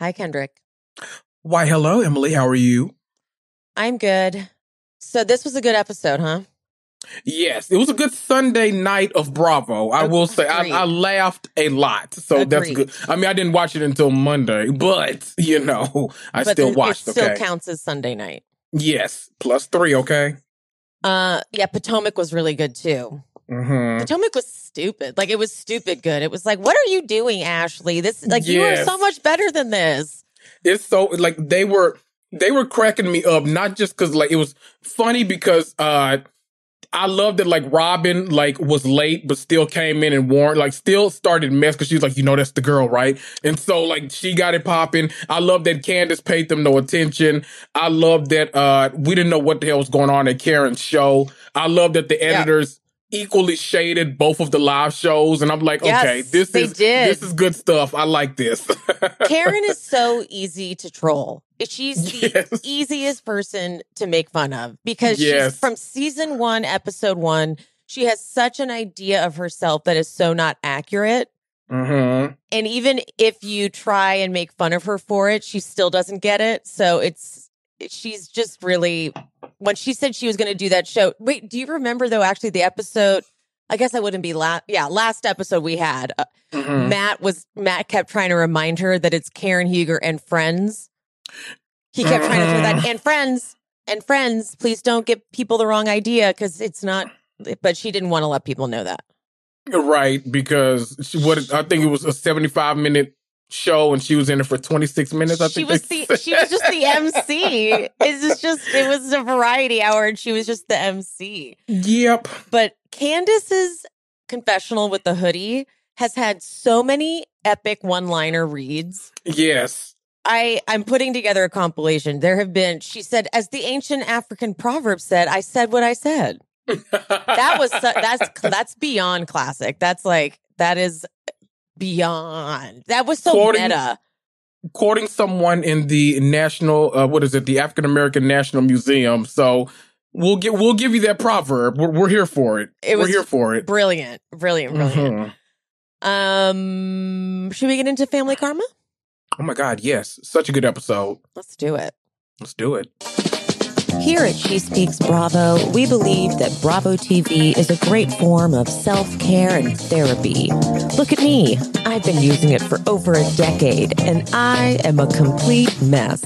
Hi, Kendrick. Why, hello, Emily. How are you? I'm good. So this was a good episode, huh? Yes, it was a good Sunday night of Bravo. I will say I, I laughed a lot, so Agreed. that's good. I mean, I didn't watch it until Monday, but you know, I but still watched. It still okay, counts as Sunday night. yes, plus three. Okay. Uh, yeah, Potomac was really good too. Hmm Potomac was stupid. Like it was stupid good. It was like, what are you doing, Ashley? This like you are so much better than this. It's so like they were they were cracking me up, not just because like it was funny because uh I loved that like Robin like was late but still came in and warned like still started mess because she was like you know that's the girl right and so like she got it popping. I love that Candace paid them no attention. I love that uh we didn't know what the hell was going on at Karen's show. I love that the editors equally shaded both of the live shows and I'm like Yes, okay this is did. this is good stuff. I like this. Karen is so easy to troll. She's the Yes. easiest person to make fun of because Yes. she's from season one, episode one. She has such an idea of herself that is so not accurate. hmm And even if you try and make fun of her for it, she still doesn't get it. So it's, she's just really, when she said she was going to do that show. Wait, do you remember though, actually, the episode? I guess I wouldn't be last. Yeah, last episode we had, uh, Mhm. Matt was, Matt kept trying to remind her that it's Karen Huger and friends. He kept trying to throw that and friends and friends. Please don't give people the wrong idea because it's not, but she didn't want to let people know that. Right, because she what I think it was a seventy-five minute show, and she was in it for twenty-six minutes. I she think was the said. she was just the MC. It's just it was a variety hour, and she was just the MC. Yep. But Candace's confessional with the hoodie has had so many epic one-liner reads. Yes. I I'm putting together a compilation. There have been. She said, as the ancient African proverb said, "I said what I said." That was su- that's that's beyond classic. That's like that is beyond. That was so Quoting- meta. quoting someone in the national. Uh, what is it? The African American National Museum. So we'll get we'll give you that proverb. We're, we're here for it. It we're was here for it. Brilliant, brilliant, brilliant. Mhm. Um, should we get into family karma? Oh my God! Yes, such a good episode. Let's do it. Let's do it. Here at She Speaks Bravo, we believe that Bravo TV is a great form of self care and therapy. Look at me. I've been using it for over a decade, and I am a complete mess.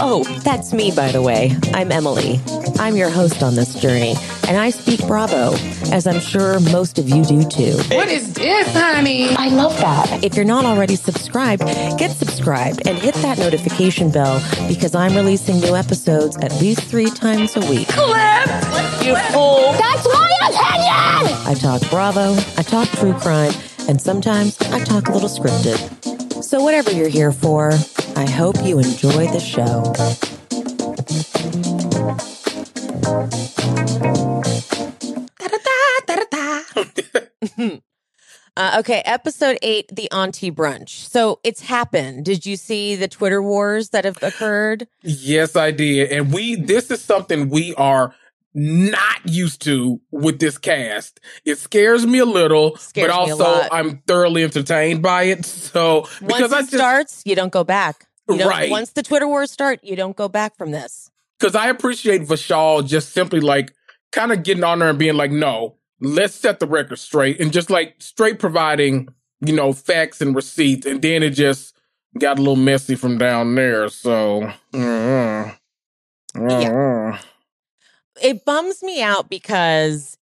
Oh, that's me, by the way. I'm Emily. I'm your host on this journey, and I speak Bravo, as I'm sure most of you do too. What is this, honey? I love that. If you're not already subscribed, get subscribed and hit that notification bell because I'm releasing new episodes at least three times a week. You fool. That's my opinion! I talk Bravo, I talk true crime, and sometimes I talk a little scripted. So, whatever you're here for, I hope you enjoy the show. Uh, okay, episode eight, the auntie brunch. So it's happened. Did you see the Twitter wars that have occurred? Yes, I did. And we, this is something we are not used to with this cast. It scares me a little, Scares but also. I'm thoroughly entertained by it. So, Once because it I just, starts, you don't go back. You don't, Right. Once the Twitter wars start, you don't go back from this. because I appreciate Vishal just simply like kind of getting on there and being like, no, let's set the record straight and just like straight providing, you know, facts and receipts. And then it just got a little messy from down there. So, uh, uh, it bums me out because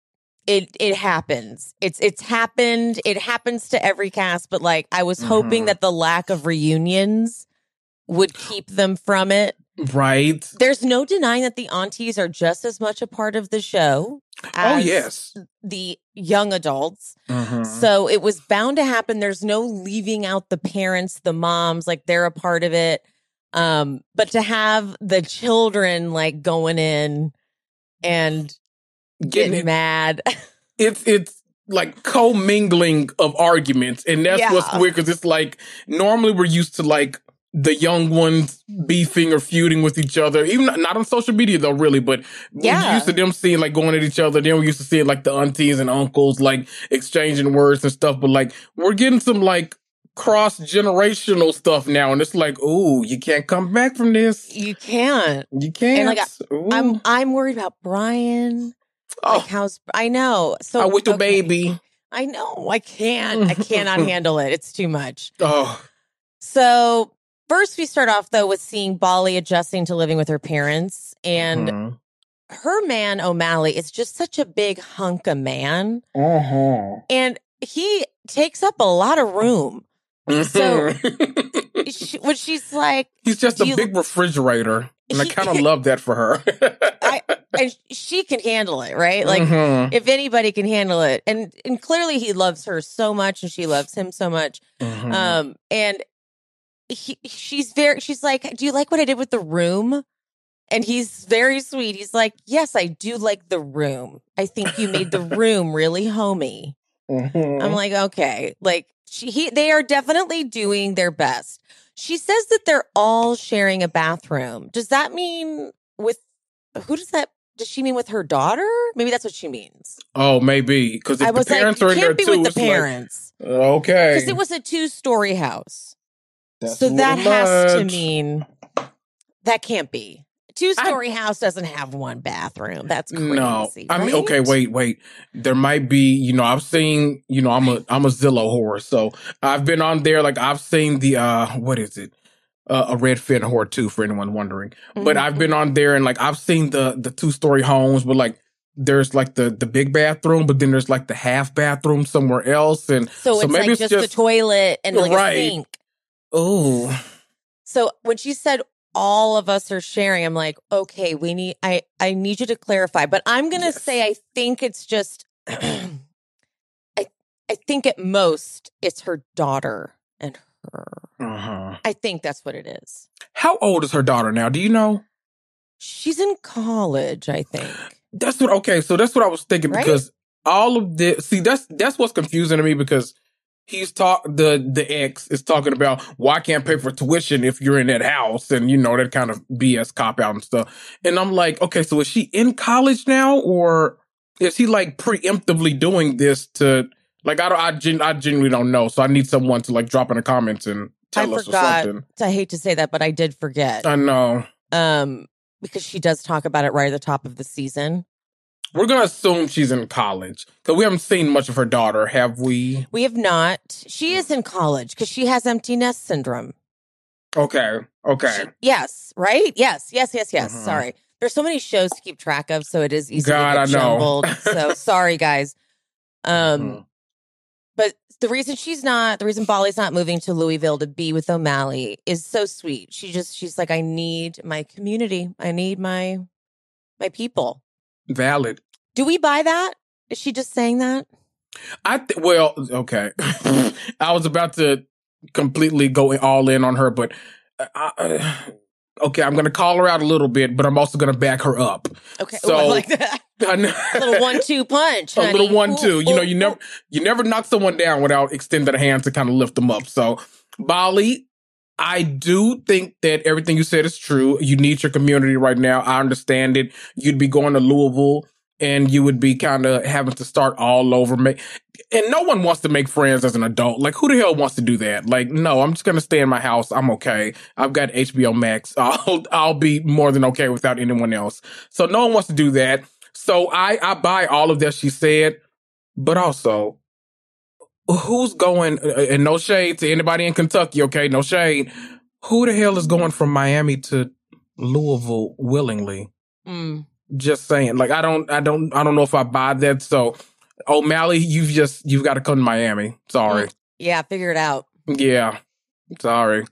it it happens. It's it's happened. It happens to every cast, but like I was hoping Mhm. that the lack of reunions would keep them from it. Right. There's no denying that the aunties are just as much a part of the show Oh yes. the young adults. Mhm. So it was bound to happen. There's no leaving out the parents, the moms, like they're a part of it. Um, but to have the children like going in and Getting getting it mad. it's it's like commingling of arguments, and that's what's weird because it's like normally we're used to like the young ones beefing or feuding with each other, even not, not on social media though, really, but Yeah. used to them seeing like going at each other. Then we used to see like the aunties and uncles like exchanging words and stuff, but like we're getting some like cross generational stuff now, and it's like, ooh, you can't come back from this. you can't. You can't. like, Ooh. I'm I'm worried about Brian. oh, Like how's I know. So I with the okay. baby. I know. I can't. I cannot handle it. It's too much. Oh, So first we start off though with seeing Bali adjusting to living with her parents and Mhm. her man O'Malley is just such a big hunk of man Uh-huh. and he takes up a lot of room. So- She, when she's like, He's just a you- big refrigerator. And I kind of love that for her. I, and she can handle it, right? Like, Mhm. if anybody can handle it, and and clearly he loves her so much, and she loves him so much. Mhm. Um, and he, she's very, she's like, "Do you like what I did with the room?" And he's very sweet. He's like, "Yes, I do like the room. I think you made the room really homey." Mhm. I'm like, okay, like she, he, they are definitely doing their best. She says that they're all sharing a bathroom. Does that mean with who does that? Does she mean with her daughter? Maybe that's what she means. oh, maybe because I the was like, parents you are in there can't be too, with the it's like, parents okay, because it was a two-story house. That's so that has to mean that can't be. Two story house doesn't have one bathroom. That's crazy. No, I mean, right? okay, wait, wait. There might be, you know, I've seen, you know, I'm a, I'm a Zillow whore, so I've been on there. Like I've seen the, uh, what is it? Uh, a Redfin whore too, for anyone wondering. But Mhm. I've been on there and like I've seen the the two story homes, but like there's like the the big bathroom, but then there's like the half bathroom somewhere else, and so, so it's maybe like it's just, just- the toilet and like Right. a sink. Oh, So when she said all of us are sharing, I'm like, okay, we need I I need you to clarify. But I'm gonna Yes. say I think it's just I I think at most it's her daughter and her. uh huh. I think that's what it is. How old is her daughter now? Do you know? She's in college, I think. That's what. Okay, so that's what I was thinking Right? because all of this. See, that's that's what's confusing to me because he's talk the the ex is talking about why can't pay for tuition if you're in that house and you know that kind of BS cop out and stuff. And I'm like, okay, so is she in college now or is he like preemptively doing this to like I don't I, gen, I genuinely don't know. So I need someone to like drop in the comments and tell I us forgot. or something. I hate to say that, but I did forget. I know. Um, because she does talk about it right at the top of the season. We're gonna assume she's in college because we haven't seen much of her daughter, have we? We have not. She is in college because she has empty nest syndrome. Okay, okay. She- yes, right? Yes, yes, yes, yes. Mhm. Sorry. There's so many shows to keep track of, so it is easy God, to get know. jumbled. so sorry, guys. Um, Mhm. but the reason she's not, the reason Bali's not moving to Louisville to be with O'Malley is so sweet. She just, she's like, I need my community. I need my, my people. Valid. Do we buy that? Is she just saying that? I th- well, okay. I was about to completely go all in on her, but uh, uh, okay, I'm gonna call her out a little bit, but I'm also gonna back her up. Okay. So- Ooh, I like that. A little one-two punch. a honey. little one Ooh, two. You know, you never you never knock someone down without extending a hand to kind of lift them up. So, Bali, I do think that everything you said is true. You need your community right now. I understand it. You'd be going to Louisville and you would be kind of having to start all over. Ma- And no one wants to make friends as an adult. Like, who the hell wants to do that? Like, no, I'm just to stay in my house. I'm okay. I've got HBO Max. I'll, I'll be more than okay without anyone else. So no one wants to do that. So I, I buy all of that she said, but also who's going? uh, And no shade to anybody in Kentucky, okay? No shade. Who the hell is going from Miami to Louisville willingly? Mm. Just saying. Like I don't, I don't, I don't know if I buy that. So O'Malley, you've just you've got to come to Miami. Sorry. Mm, yeah, figure it out. Yeah. Sorry.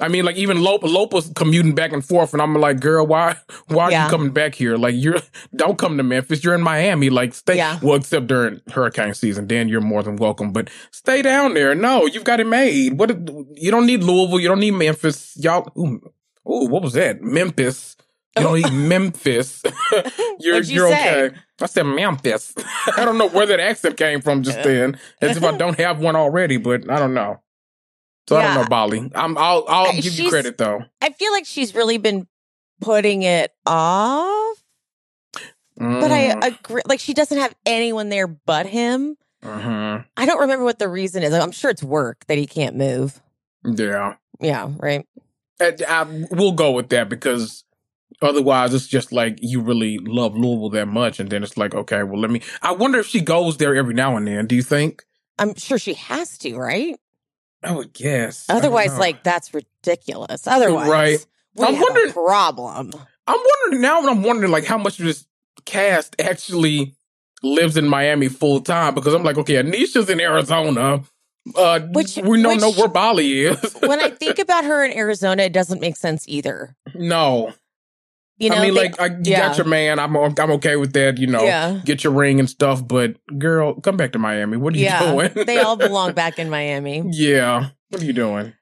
I mean, like even Lope, Lope was commuting back and forth, and I'm like, girl, why, why are Yeah. you coming back here? Like, you're don't come to Memphis. You're in Miami. Like, stay. Yeah. Well, except during hurricane season, then you're more than welcome. But stay down there. No, you've got it made. What? You don't need Louisville. You don't need Memphis. Y'all. Ooh, ooh what was that? Memphis. You don't eat Memphis. you're What'd you you're say? okay. I said Memphis. I don't know where that accent came from just then. As if I don't have one already, but I don't know. So I don't know, Bali. I'm, I'll I'll Uh, give you credit though. I feel like she's really been putting it off, but I Mm, agree. Like she doesn't have anyone there but him. mhm. I don't remember what the reason is. I'm sure it's work that he can't move. Yeah, Yeah, right. I, I- we'll go with that because otherwise it's just like you really love Louisville that much, and then it's like okay, well let me. I wonder if she goes there every now and then. Do you think? I'm sure she has to, right? I would guess. Otherwise, like that's ridiculous. Otherwise, Right. we I'm have wondering- a problem. I'm wondering now. I'm wondering like how much of this cast actually lives in Miami full time because I'm like, okay, Anisha's in Arizona. Uh, Which- we don't know where Bali is. when I think about her in Arizona, it doesn't make sense either. no, You know, I mean, they- like, I, you yeah. got your man. I'm I'm okay with that. You know, Yeah. get your ring and stuff. But girl, come back to Miami. What are you yeah, doing? they all belong back in Miami. yeah. What are you doing?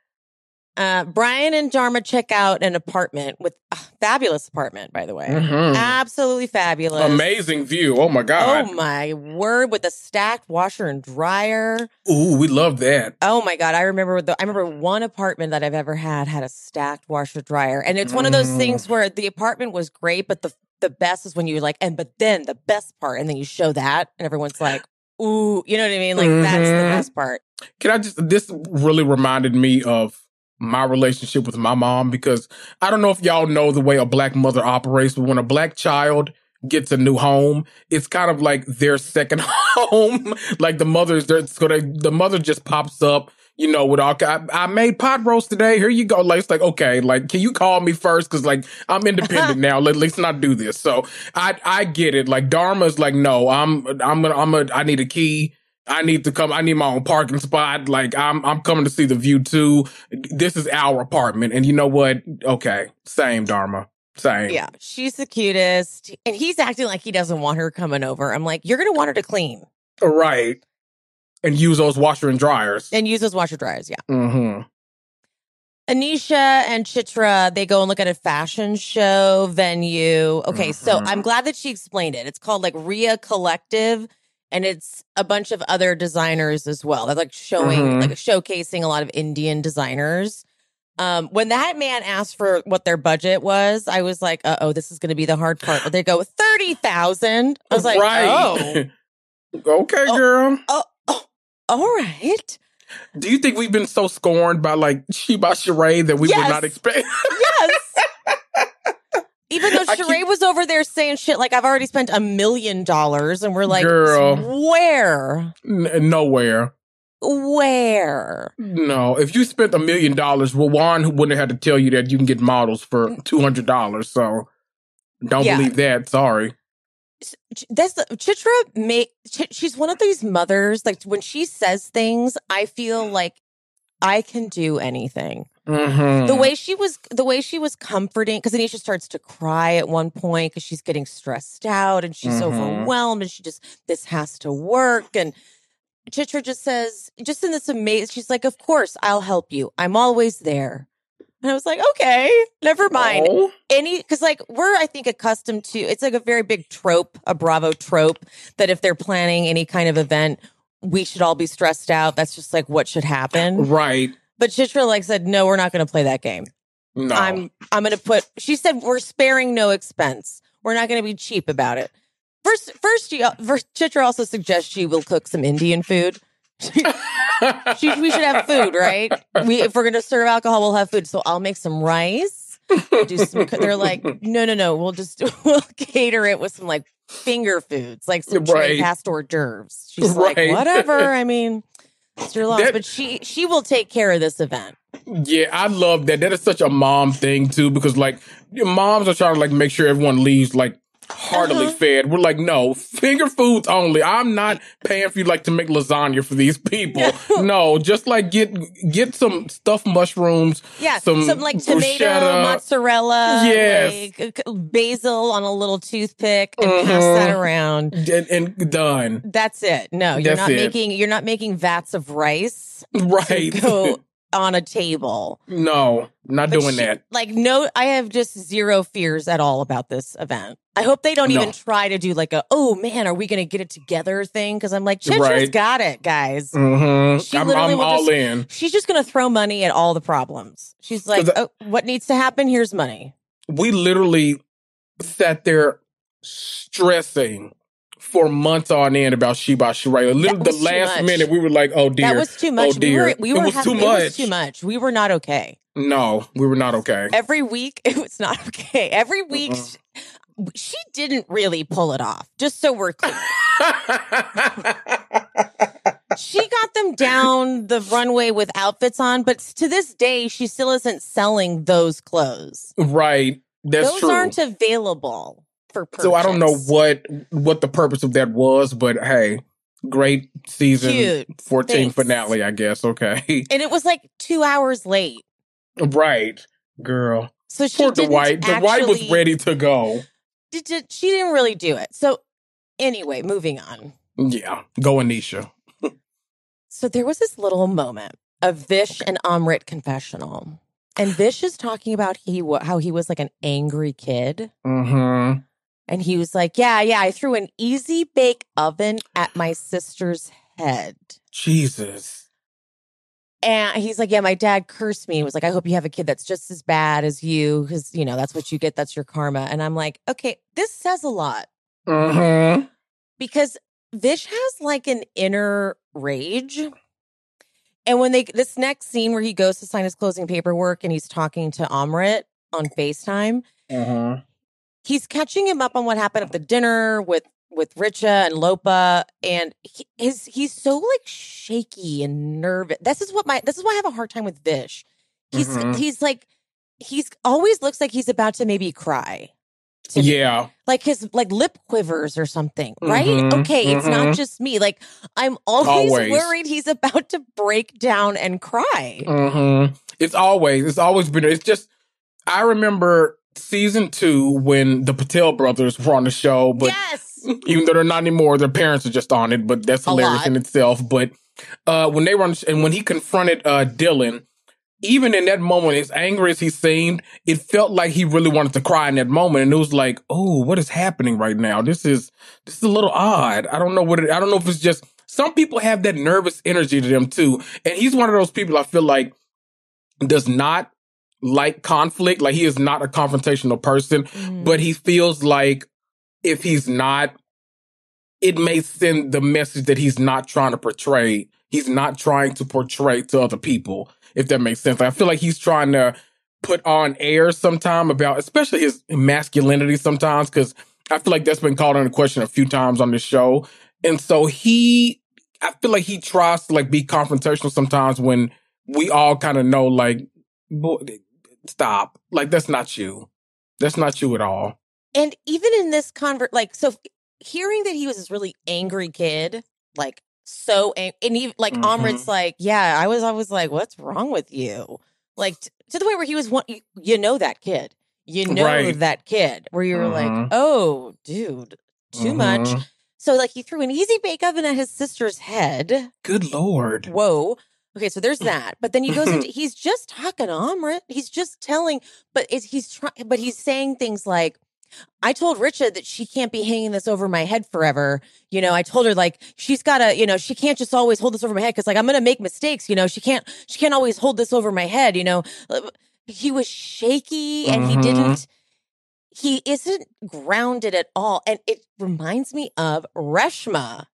Uh, Brian and Dharma check out an apartment with a fabulous apartment, by the way. Mhm. Absolutely fabulous. Amazing view. Oh my god. Oh my word! With a stacked washer and dryer. Ooh, we love that. Oh my god! I remember the. I remember one apartment that I've ever had had a stacked washer dryer, and it's one of those Mm. things where the apartment was great, but the the best is when you're like, and but then the best part, and then you show that, and everyone's like, ooh, you know what I mean? Like that's the Mhm. best part. Can I just, this really reminded me of my relationship with my mom because I don't know if y'all know the way a black mother operates, but when a black child gets a new home, it's kind of like their second home. like the mother's there, so they, the mother just pops up. You know, with all, I, I made pot roast today. Here you go. Like, it's like, okay, like, can you call me first? Cause like, I'm independent now. Let, let's not do this. So I, I get it. Like, Dharma's like, no, I'm, I'm gonna, I'm gonna, I need a key. I need to come. I need my own parking spot. Like I'm, I'm coming to see the view too. This is our apartment, and you know what? Okay, same Dharma, same. Yeah, she's the cutest, and he's acting like he doesn't want her coming over. I'm like, you're gonna want her to clean right. And use those washer and dryers. and use those washer dryers. Yeah. Mm-hmm. Anisha and Chitra, they go and look at a fashion show venue. Okay, so Mhm. I'm glad that she explained it. It's called like Ria Collective, and it's a bunch of other designers as well. They're like showing, Mhm. like showcasing a lot of Indian designers. Um, when that man asked for what their budget was, I was like, "Uh oh, this is going to be the hard part." But they go thirty thousand. I was like, right. "Oh, okay, Oh. girl. oh, oh, all right." Do you think we've been so scorned by like She by Sheree that we would not expect? Yes. Even though I keep- was over there saying shit like I've already spent a million dollars, and we're like, Girl. where, N- nowhere. where? No. If you spent a million dollars, well, Juan wouldn't have had to tell you that you can get models for mm. two hundred dollars. So don't Yeah. believe that. Sorry. That's the Chitra. Make Ch- she's one of these mothers. Like when she says things, I feel mm. like I can do anything. Mm-hmm. The way she was, the way she was comforting, because Anisha starts to cry at one point because she's getting stressed out and she's Mhm. overwhelmed and she just this has to work and Chitra just says, just in this amazing, she's like, "Of course, I'll help you. I'm always there." And I was like, "Okay, never mind." Oh, Any, because like we're, I think, accustomed to. It's like a very big trope, a Bravo trope, that if they're planning any kind of event, we should all be stressed out. That's just like what should happen. right. But Chitra like said, "No, we're not going to play that game." No. I'm I'm going to put. She said we're sparing no expense. We're not going to be cheap about it. First, first, she, uh, first, Chitra also suggests she will cook some Indian food. She, we should have food, right? We if we're going to serve alcohol, we'll have food. So I'll make some rice. Do some. They're like, no, no, no. We'll just we'll cater it with some like finger foods, like some Right. past hors d'oeuvres. She's Right. like, whatever. I mean, It's your loss, That- but she she will take care of this event. Yeah, I love that. That is such a mom thing too, because like your moms are trying to like make sure everyone leaves like heartily Uh-huh. fed. We're like, no, finger foods only. I'm not paying for you like to make lasagna for these people. no, just like get get some stuffed mushrooms. Yeah, some, some, like tomato, bruschetta. mozzarella, Yes. like, basil on a little toothpick, and pass Mhm. that around. and, and done. That's it. No, you're That's not it. making you're not making vats of rice Right. go on a table. no, not But doing she- that. Like no, I have just zero fears at all about this event. I hope they don't No. even try to do like a oh man, are we going to get it together thing? Because I'm like, Chitra's Right. got it, guys. hmm She I'm, literally I'm all just- in. She's just going to throw money at all the problems. She's like, oh, what needs to happen? Here's money. we literally sat there stressing for months on end about She by Sheree. That the last minute, we were like, "Oh dear, That was too oh, much. Oh dear, We were, we were it was having, too much. was too much. We were not okay. No, we were not okay. Every week, it was not okay. Every week, Mm-mm. she, she didn't really pull it off. Just so we're clear. she got them down the runway with outfits on, but to this day, she still isn't selling those clothes. right, that's those true. aren't available for purchase. so I don't know what what the purpose of that was, but hey, great season Cute. fourteen Thanks. finale, I guess. Okay, And it was like two hours late. right, girl. So she Poor Dwight. Dwight was ready to go. Did, did- she didn't really do it. So anyway, moving on. Yeah, go Anisha. So there was this little moment of Vish and Amrit confessional. And Vish is talking about he how he was like an angry kid. Mm-hmm. And he was like, Yeah, yeah, I threw an easy bake oven at my sister's head. Jesus. And he's like, Yeah, my dad cursed me. He was like, I hope you have a kid that's just as bad as you, because you know, that's what you get, that's your karma. And I'm like, okay, this says a lot. Mm-hmm. because Vish has like an inner rage. And when they this next scene where he goes to sign his closing paperwork and he's talking to Amrit on FaceTime, Mm-hmm. He's catching him up on what happened at the dinner with with Richa and Lopa, and he, his he's so like shaky and nervous. This is what my this is why I have a hard time with Vish. He's Mhm. he's like he's always looks like he's about to maybe cry. to me Yeah. like his like lip quivers or something, right? Mhm, Okay, it's not mhm. just me. Like I'm always, Always. worried he's about to break down and cry. Mm-hmm. It's always, it's always been, it's just, I remember season two when the Patel brothers were on the show, but yes. even though they're not anymore, their parents are just on it, but that's hilarious in itself. But, uh, when they were on, the sh- and when he confronted, uh, Dylan, even in that moment, as angry as he seemed, it felt like he really wanted to cry in that moment. And it was like, oh, what is happening right now? This is, this is a little odd. I don't know what it, I don't know if it's just, some people have that nervous energy to them too. And he's one of those people I feel like does not like conflict. Like he is not a confrontational person, Mm. but he feels like if he's not, it may send the message that he's not trying to portray. He's not trying to portray to other people, if that makes sense. I feel like he's trying to put on airs sometime about, especially his masculinity sometimes, because I feel like that's been called into question a few times on this show. And so he, I feel like he tries to like be confrontational sometimes when we all kind of know, like, boy, stop. Like, that's not you. That's not you at all. And even in this convert, like, so hearing that he was this really angry kid, like, so, ang- and even like Mhm. Amrit's like, yeah, I was, I was like, what's wrong with you? Like, t- to the point where he was one, you, you know, that kid, you know, Right. that kid, where you were like, Mhm. oh, dude, too much. Mhm. So, like, he threw an easy bake oven at his sister's head. Good Lord. Whoa. Okay, so there's that. But then he goes into he's just talking Amrit. He's just telling, but it's, he's trying, but he's saying things like, I told Richa that she can't be hanging this over my head forever. You know, I told her like she's got to, you know, she can't just always hold this over my head because like I'm gonna make mistakes. You know, she can't, she can't always hold this over my head. You know, Uh, he was shaky and he Mhm. didn't. He isn't grounded at all, and it reminds me of Reshma,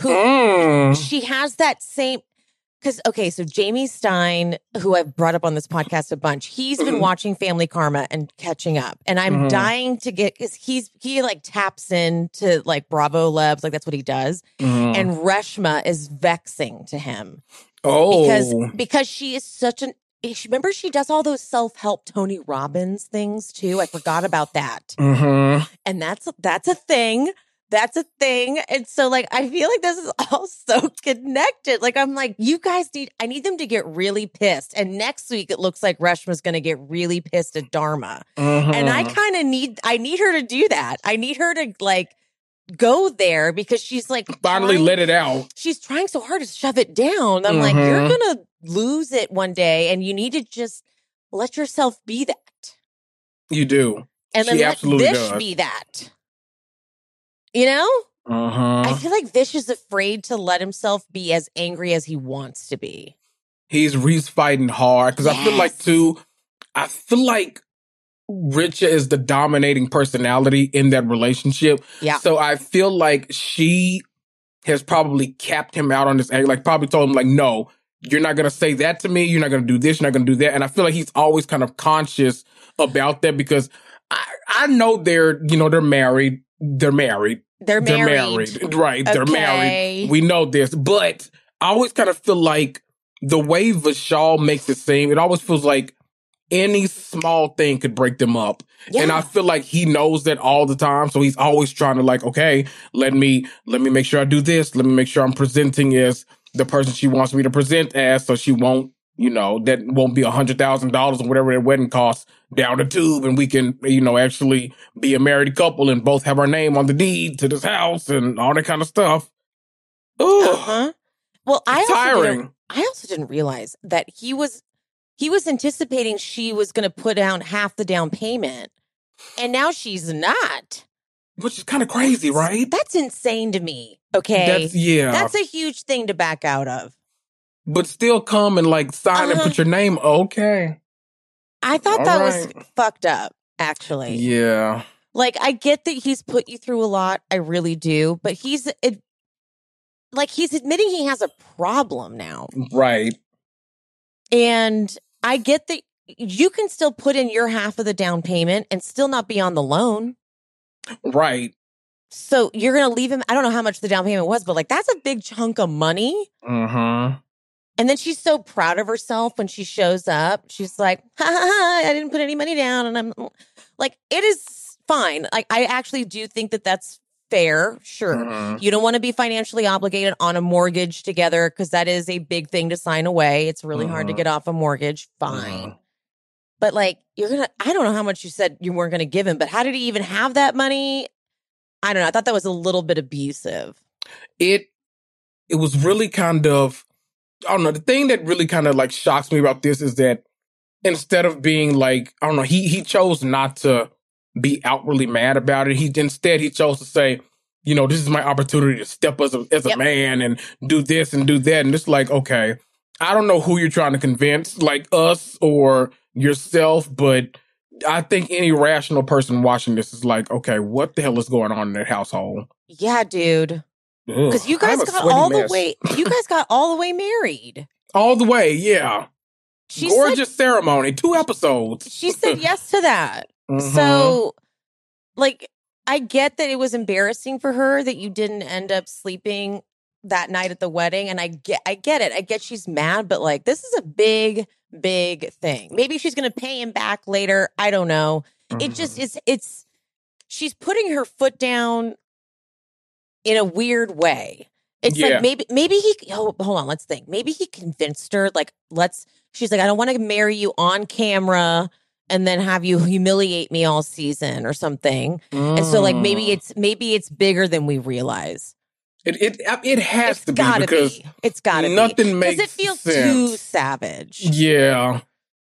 who Mm. she has that same Because okay, so Jamie Stein, who I've brought up on this podcast a bunch, he's been Mhm. watching Family Karma and catching up, and I'm Mhm. dying to get because he's he like taps into like Bravo Lebs, like that's what he does, Mhm. and Reshma is vexing to him oh, because because she is such an. she- Remember, she does all those self help Tony Robbins things too. I forgot about that, hmm and that's that's a thing. That's a thing. And so like I feel like this is all so connected. Like I'm like, you guys need I need them to get really pissed. And next week it looks like Reshma's gonna get really pissed at Dharma. And I kind of need I need her to do that. I need her to like go there because she's like finally trying- let it out. she's trying so hard to shove it down. I'm like, you're Mhm. gonna lose it one day and you need to just let yourself be that. You do. And then She let absolutely Vish does. be that. You know? Uh I feel like Vish is afraid to let himself be as angry as he wants to be. He's he's fighting hard because I feel like too. I feel like Richa is the dominating personality in that relationship. Yeah. So I feel like she has probably capped him out on this anger. Like probably told him like, no, you're not gonna say that to me. You're not gonna do this. You're not gonna do that. And I feel like he's always kind of conscious about that because I I know they're you know they're married. They're married. They're They're married. married. Right. They're married. We know this, but I always kind of feel like the way Vishal makes it seem, it always feels like any small thing could break them up. Yeah. And I feel like he knows that all the time. So he's always trying to like, okay, let me, let me make sure I do this. Let me make sure I'm presenting as the person she wants me to present as. So she won't, you know, that won't be a hundred thousand dollars or whatever their wedding costs down the tube. And we can, you know, actually be a married couple and both have our name on the deed to this house and all that kind of stuff. Ugh. uh-huh. Well, I also didn't, tiring. I also didn't realize that he was he was anticipating she was going to put down half the down payment, and now she's not. Which is kind of crazy, right? That's insane to me. Okay, That's, yeah. that's a huge thing to back out of. But still come and like sign and Uh-huh. put your name. Okay. I thought All that was fucked up. Actually, Yeah. Like I get that he's put you through a lot, I really do, but he's it, like he's admitting he has a problem now. Right. And I get that you can still put in your half of the down payment and still not be on the loan. Right. So you're going to leave him I don't know how much the down payment was, but like that's a big chunk of money. Uh-huh. And then she's so proud of herself when she shows up. She's like, ha, ha, ha, I didn't put any money down. And I'm like, it is fine. Like, I actually do think that that's fair. Sure. Mhm. You don't want to be financially obligated on a mortgage together because that is a big thing to sign away. It's really hard to Mhm. get off a mortgage. Fine. Mhm. But like, you're going to, I don't know how much you said you weren't going to give him, but how did he even have that money? I don't know. I thought that was a little bit abusive. It it was really kind of I don't know, the thing that really kind of like shocks me about this is that instead of being like, I don't know, he he chose not to be outwardly mad about it. He instead he chose to say, you know, this is my opportunity to step as a as a Yep. man and do this and do that. And it's like, okay, I don't know who you're trying to convince, like us or yourself, but I think any rational person watching this is like, okay, what the hell is going on in that household? Yeah, dude. Because you guys got all the way, you guys got all the way married. all the way, yeah. She Gorgeous ceremony, two episodes. she said yes to that. Mhm. So, like, I get that it was embarrassing for her that you didn't end up sleeping that night at the wedding, and I get, I get it. I get she's mad, but like, this is a big, big thing. Maybe she's gonna pay him back later. I don't know. It Mhm. just is. It's she's putting her foot down in a weird way. It's Yeah. like maybe maybe he oh, hold on, let's think. Maybe he convinced her like let's she's like I don't want to marry you on camera and then have you humiliate me all season or something. And so like maybe Mm. it's maybe it's bigger than we realize. it it it has it's to be gotta because be. It's gotta nothing be. makes it feels sense. too savage. yeah,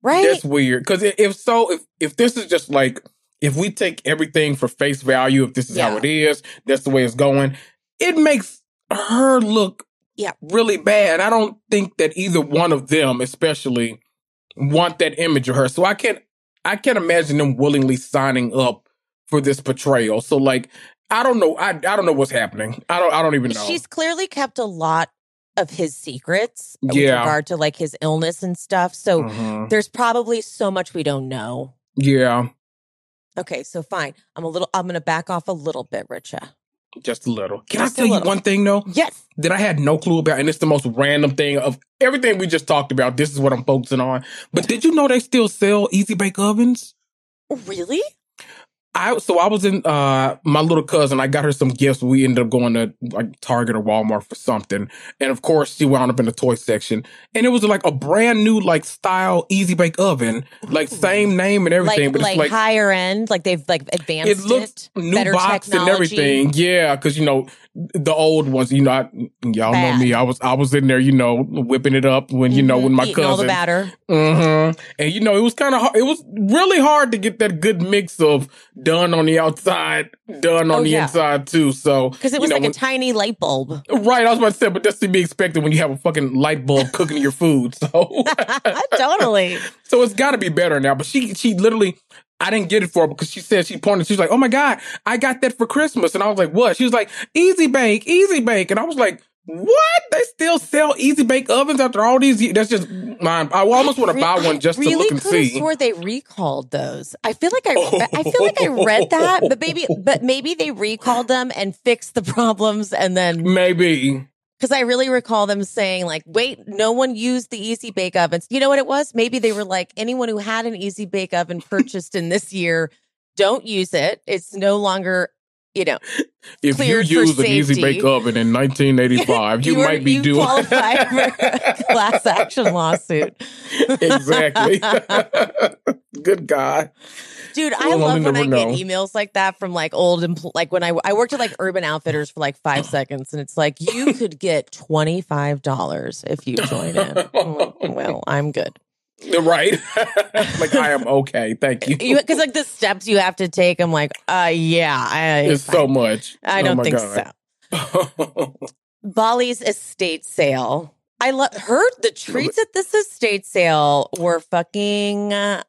Right? that's weird. Because if so, if if this is just like if we take everything for face value, if this is how it is, that's the way it's going. It makes her look Yeah. really bad. I don't think that either one of them, especially, want that image of her. So I can't I can't imagine them willingly signing up for this portrayal. So like I don't know. I I don't know what's happening. I don't I don't even know. She's clearly kept a lot of his secrets with Yeah. regard to like his illness and stuff. So Mhm. there's probably so much we don't know. Yeah, Okay, so fine. I'm a little I'm gonna back off a little bit, Richa. just a little. Can Just I tell you one thing though? Yes. that I had no clue about, and it's the most random thing of everything we just talked about. This is what I'm focusing on. But did you know they still sell easy bake ovens? Really? I so I was in uh my little cousin. I got her some gifts. We ended up going to like Target or Walmart for something, and of course she wound up in the toy section. And it was like a brand new like style easy bake oven, like same name and everything, like but like, it's like higher end, like they've like advanced it looks it, new box technology. and everything. Yeah, because you know the old ones. You know, I, y'all Bad. know me. I was I was in there, you know, whipping it up when you know when my eating cousin. all the batter. hmm And you know, it was kind of hard. It was really hard to get that good mix of done on the outside, done on Oh, the yeah. inside too. So Because it was know, like when- a tiny light bulb. right. I was about to say, but that's to be expected when you have a fucking light bulb cooking your food. So, totally. so it's got to be better now. But she, she literally. I didn't get it for her because she said she pointed. She's like, "Oh my god, I got that for Christmas," and I was like, "What?" She was like, "Easy Bake, Easy Bake," and I was like, "What? They still sell Easy Bake ovens after all these years? That's just mine. I almost want to buy one just to really look and see." swore they recalled those. I feel like I, I feel like I read that, but maybe, but maybe they recalled them and fixed the problems, and then Maybe. Because I really recall them saying like, "Wait, no one used the Easy Bake ovens." You know what it was? Maybe they were like, anyone who had an Easy Bake oven purchased in this year, don't use it. It's no longer, you know, If you use an Easy. Bake oven in 1985, you, are- might be you doing for a class action lawsuit. exactly. Good God. Dude, I love when I never get emails like that from like old empl- like when I I worked at like Urban Outfitters for like five seconds, and it's like you could get twenty five dollars if you join in. Well, I'm good. Right. like I am okay. Thank you. Because like the steps you have to take, I'm like, uh, yeah, I, it's so much. I Oh don't my think God. so. Bali's estate sale. I love her. The treats at this estate sale were fucking uh,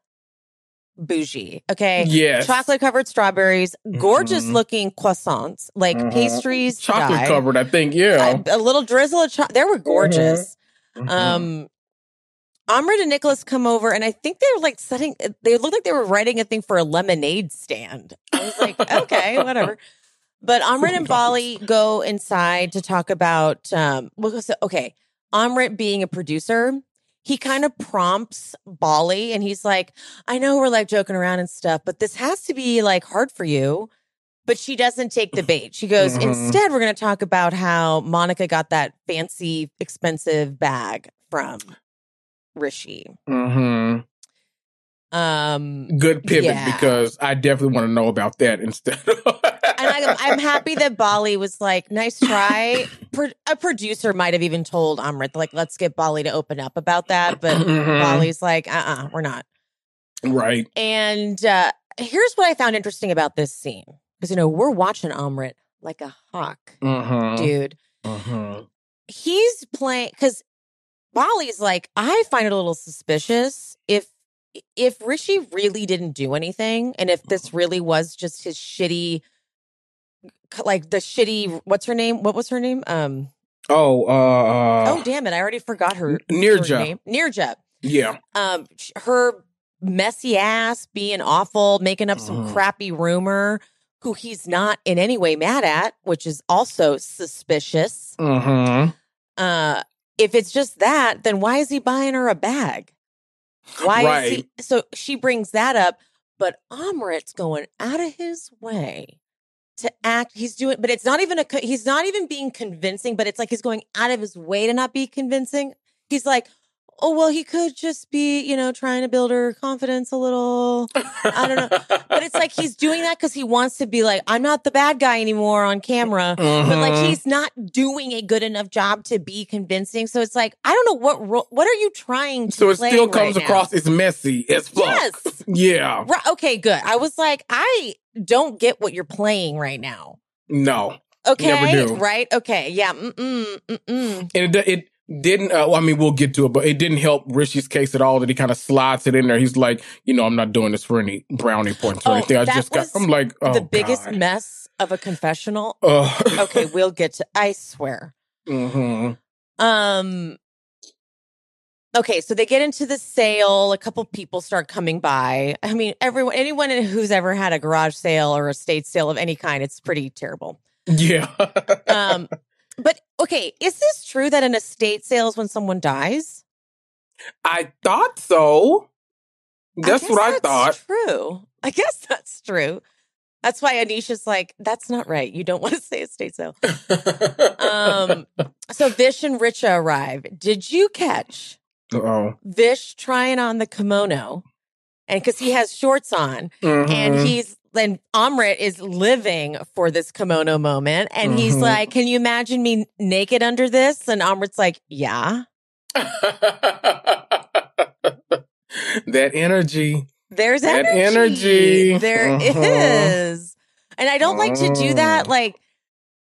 bougie. Okay. yes. chocolate covered strawberries, gorgeous Mhm. looking croissants, like Mhm. pastries, Chocolate covered, I think. Yeah. a, a little drizzle of chocolate. They were gorgeous. Mhm. Um, Amrit and Nicholas come over, and I think they were like setting. They looked like they were writing a thing for a lemonade stand. I was like, okay, whatever. But Amrit and Bali go inside to talk about. Um, well, so- okay, Amrit being a producer, he kind of prompts Bali, and he's like, "I know we're like joking around and stuff, but this has to be like hard for you." But she doesn't take the bait. She goes, Mhm. "Instead, we're going to talk about how Monica got that fancy, expensive bag from Rishi." hmm Um, Good pivot Yeah. because I definitely want to know about that instead. Of and I, I'm happy that Bali was like, nice try. Pro- a producer might have even told Amrit, like, let's get Bali to open up about that. But Mhm. Bali's like, uh uh-uh, uh, we are not. right. And uh, here's what I found interesting about this scene. Because, you know, we're watching Amrit like a hawk, hmm dude. hmm He's playing, because Bali's like, I find it a little suspicious if. If Rishi really didn't do anything, and if this really was just his shitty, like the shitty, what's her name? What was her name? Um, Oh, uh, oh damn it, I already forgot her. her Nirja. name. Nirja. Yeah. um her messy ass being awful making up some Mhm. crappy rumor who he's not in any way mad at which is also suspicious hmm uh if it's just that then why is he buying her a bag? Why is he so she brings that up but Amrit's going out of his way to act he's doing but it's not even a he's not even being convincing but it's like he's going out of his way to not be convincing. He's like oh well he could just be you know trying to build her confidence a little I don't know. but it's like he's doing that because he wants to be like i'm not the bad guy anymore on camera but like Mhm. he's not doing a good enough job to be convincing so it's like i don't know what ro- what are you trying to So it still right comes now? across as messy as fuck. Yes. Yeah. Right, okay good i was like i don't get what you're playing right now No. okay Never do. right okay yeah mm-mm, mm-mm. And it, it didn't, uh, well, I mean, we'll get to it, but it didn't help Rishi's case at all that he kind of slides it in there. He's like, you know, I'm not doing this for any brownie points or Oh, anything. I just got, I'm like, oh, the biggest God. mess of a confessional Uh, okay we'll get to i swear hmm Um Okay, so they get into the sale. A couple people start coming by. I mean, everyone, anyone who's ever had a garage sale or a state sale of any kind, it's pretty terrible. Yeah. Um, but okay, is this true that an estate sale is when someone dies? I thought so. That's guess what I that's thought. True. I guess that's true. That's why Anisha's like, that's not right. You don't want to say estate sale. Um, so Vish and Richa arrive. Did you catch oh. Vish trying on the kimono? And because he has shorts on, Mm-hmm. and he's then Amrit is living for this kimono moment, and he's Mhm. like, "Can you imagine me naked under this?" And Amrit's like, "Yeah." that energy. There's That energy. energy. There Uh-huh. is. And I don't like to do that Mm. like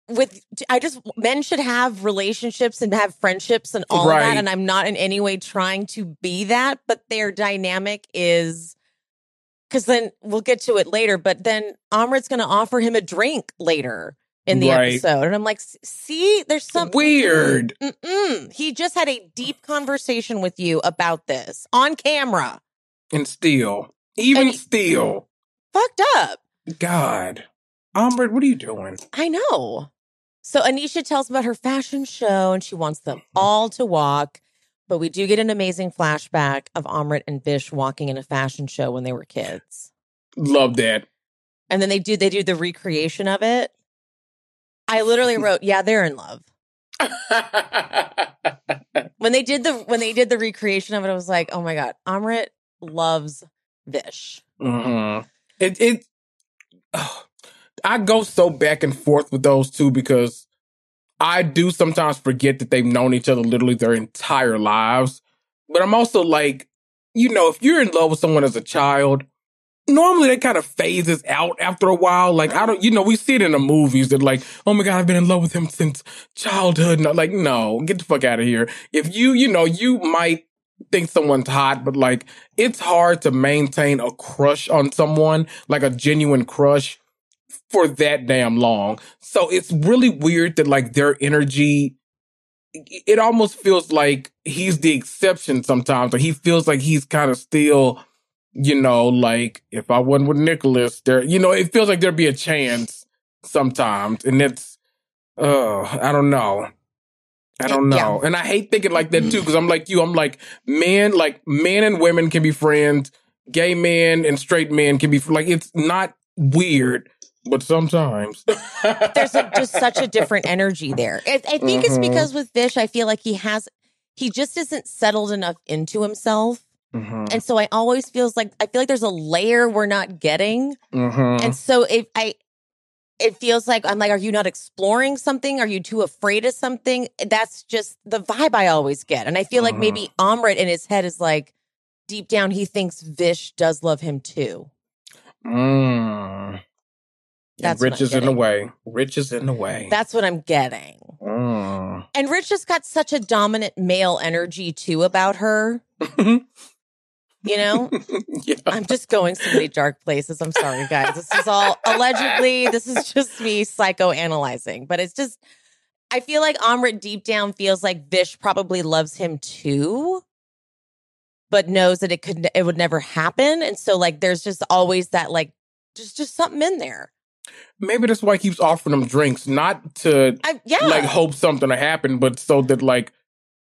with I just men should have relationships and have friendships and all of that and I'm not in any way trying to be that, but their dynamic is cuz then we'll get to it later, but then Amrit's going to offer him a drink later in the Right. episode and I'm like, "See, there's something Weird. Mm-mm. He just had a deep conversation with you about this on camera. And still. Even And- still. Fucked up. God. Amrit, what are you doing? I know. So Anisha tells about her fashion show and she wants them all to walk. But we do get an amazing flashback of Amrit and Vish walking in a fashion show when they were kids. Love that. And then they do they do the recreation of it. I literally wrote, yeah, they're in love. When they did the when they did the recreation of it, I was like, oh my God, Amrit loves Vish. hmm It it ugh. I go so back and forth with those two because I do sometimes forget that they've known each other literally their entire lives. But I'm also like, you know, if you're in love with someone as a child, normally that kind of phases out after a while. Like I don't, you know, we see it in the movies that like, oh my god, I've been in love with him since childhood. No, like, no, get the fuck out of here. If you, you know, you might think someone's hot, but like, it's hard to maintain a crush on someone, like a genuine crush, for that damn long. So it's really weird that like their energy. It almost feels like he's the exception sometimes, or he feels like he's kind of still you know, like if I wasn't with Nicholas, there, you know, it feels like there'd be a chance sometimes, and it's, uh, I don't know, I don't Yeah. know, and I hate thinking like that too, because I'm like you, I'm like men, like men and women can be friends, gay men and straight men can be like it's not weird, but sometimes There's a, just such a different energy there. I, I think it's Mhm. because with Vish, I feel like he has he just isn't settled enough into himself. Mhm, And so I always feels like I feel like there's a layer we're not getting. mhm. And so if I it feels like I'm like, are you not exploring something? Are you too afraid of something? That's just the vibe I always get. And I feel like maybe Amrit in his head is like deep down he thinks Vish does love him too. Mm. That's And Rich is in the way. Rich is in the way. That's what I'm getting. Mm. And Rich has got such a dominant male energy too about her. You know, yeah. I'm just going so many dark places. I'm sorry, guys. This is all allegedly, this is just me psychoanalyzing, but it's just, I feel like Amrit deep down feels like Vish probably loves him too, but knows that it could, it would never happen. And so, like, there's just always that, like, just, just something in there. Maybe that's why he keeps offering them drinks, not to I, yeah. like hope something will happen, but so that like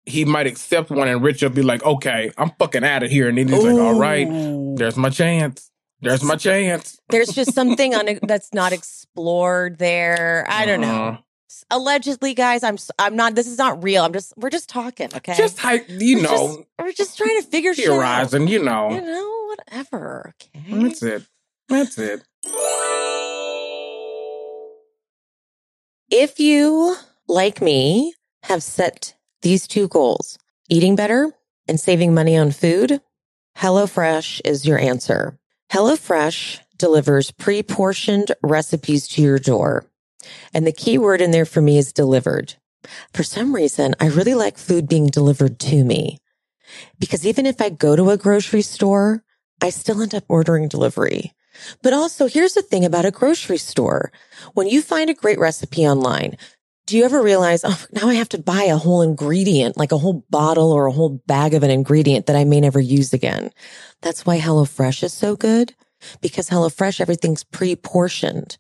he might accept one and Rich will be like, okay, I'm fucking out of here. And then he's like, all right, there's my chance. There's my chance. There's just something on that's not explored there. I don't know. Uh, Allegedly, guys, I'm I'm not. This is not real. I'm just we're just talking. Okay, Just hype, you We're know, just- we're just trying to figure shit out. theorizing, you know. You know. know, whatever. Okay. That's it. That's it. If you, like me, have set these two goals eating better and saving money on food, HelloFresh is your answer. HelloFresh delivers pre portioned recipes to your door. And the key word in there for me is delivered. For some reason, I really like food being delivered to me because even if I go to a grocery store, I still end up ordering delivery. But also, here's the thing about a grocery store. When you find a great recipe online, do you ever realize, oh, now I have to buy a whole ingredient, like a whole bottle or a whole bag of an ingredient that I may never use again? That's why HelloFresh is so good because HelloFresh, everything's pre-portioned.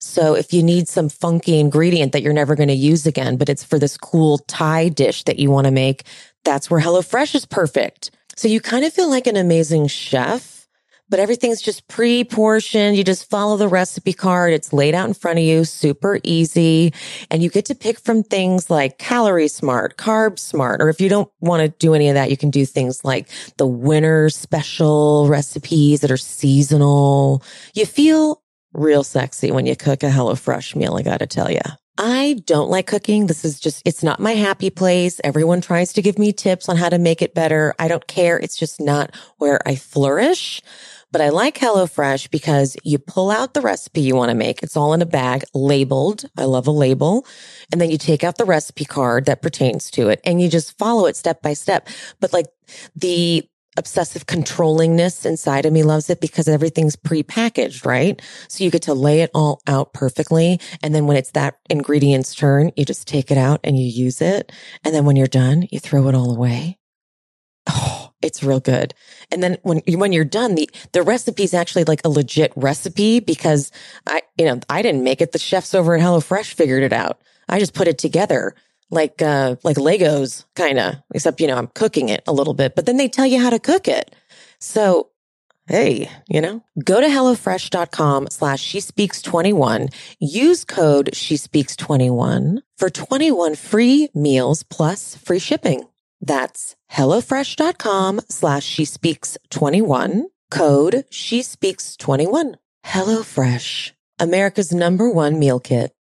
So if you need some funky ingredient that you're never going to use again, but it's for this cool Thai dish that you want to make, that's where HelloFresh is perfect. So you kind of feel like an amazing chef, but everything's just pre-portioned. You just follow the recipe card. It's laid out in front of you, super easy. And you get to pick from things like calorie smart, carb smart, or if you don't want to do any of that, you can do things like the winter special recipes that are seasonal. You feel real sexy when you cook a HelloFresh meal, I gotta tell you. I don't like cooking. This is just, it's not my happy place. Everyone tries to give me tips on how to make it better. I don't care. It's just not where I flourish. But I like HelloFresh because you pull out the recipe you want to make. It's all in a bag labeled. I love a label. And then you take out the recipe card that pertains to it and you just follow it step by step. But like the obsessive controllingness inside of me loves it because everything's prepackaged, right? So you get to lay it all out perfectly. And then when it's that ingredient's turn, you just take it out and you use it. And then when you're done, you throw it all away. It's real good. And then when, when you're done, the, the recipe is actually like a legit recipe because I, you know, I didn't make it. The chefs over at HelloFresh figured it out. I just put it together like uh like Legos kind of except you know I'm cooking it a little bit but then they tell you how to cook it. So hey, you know, go to hellofresh.com slash she speaks 21. Use code she speaks 21 for 21 free meals plus free shipping. That's hellofresh.com slash she speaks 21 code she speaks 21. HelloFresh, America's number one meal kit.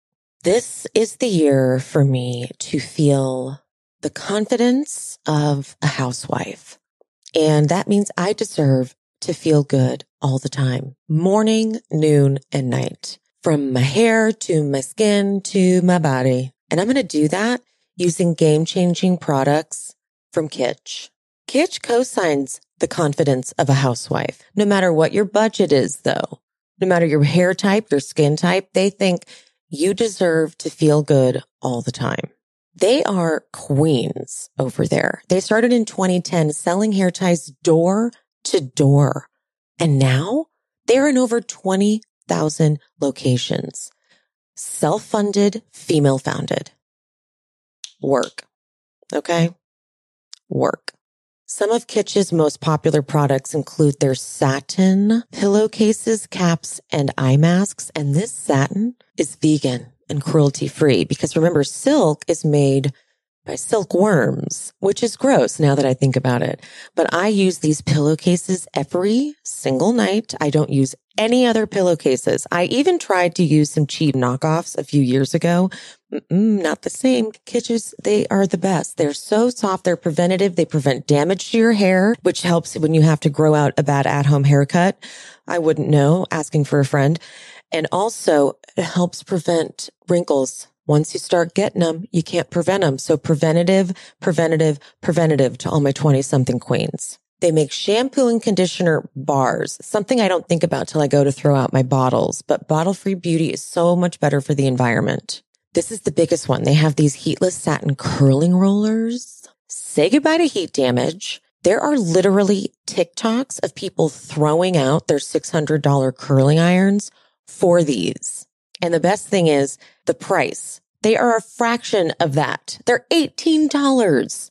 This is the year for me to feel the confidence of a housewife. And that means I deserve to feel good all the time, morning, noon, and night, from my hair to my skin to my body. And I'm going to do that using game changing products from Kitsch. Kitsch co-signs the confidence of a housewife. No matter what your budget is, though, no matter your hair type, your skin type, they think you deserve to feel good all the time. They are queens over there. They started in 2010 selling hair ties door to door. And now they're in over 20,000 locations. Self-funded, female founded. Work. Okay. Work. Some of Kitsch's most popular products include their satin pillowcases, caps, and eye masks. And this satin is vegan and cruelty free because remember, silk is made by silkworms, which is gross now that I think about it. But I use these pillowcases every single night. I don't use any other pillowcases. I even tried to use some cheap knockoffs a few years ago. Mm-mm, not the same. Kitsch's, they are the best. They're so soft. They're preventative. They prevent damage to your hair, which helps when you have to grow out a bad at home haircut. I wouldn't know asking for a friend. And also it helps prevent wrinkles once you start getting them, you can't prevent them. So preventative, preventative, preventative to all my 20 something queens. They make shampoo and conditioner bars, something I don't think about till I go to throw out my bottles, but bottle free beauty is so much better for the environment. This is the biggest one. They have these heatless satin curling rollers. Say goodbye to heat damage. There are literally TikToks of people throwing out their $600 curling irons for these. And the best thing is the price. They are a fraction of that. They're $18.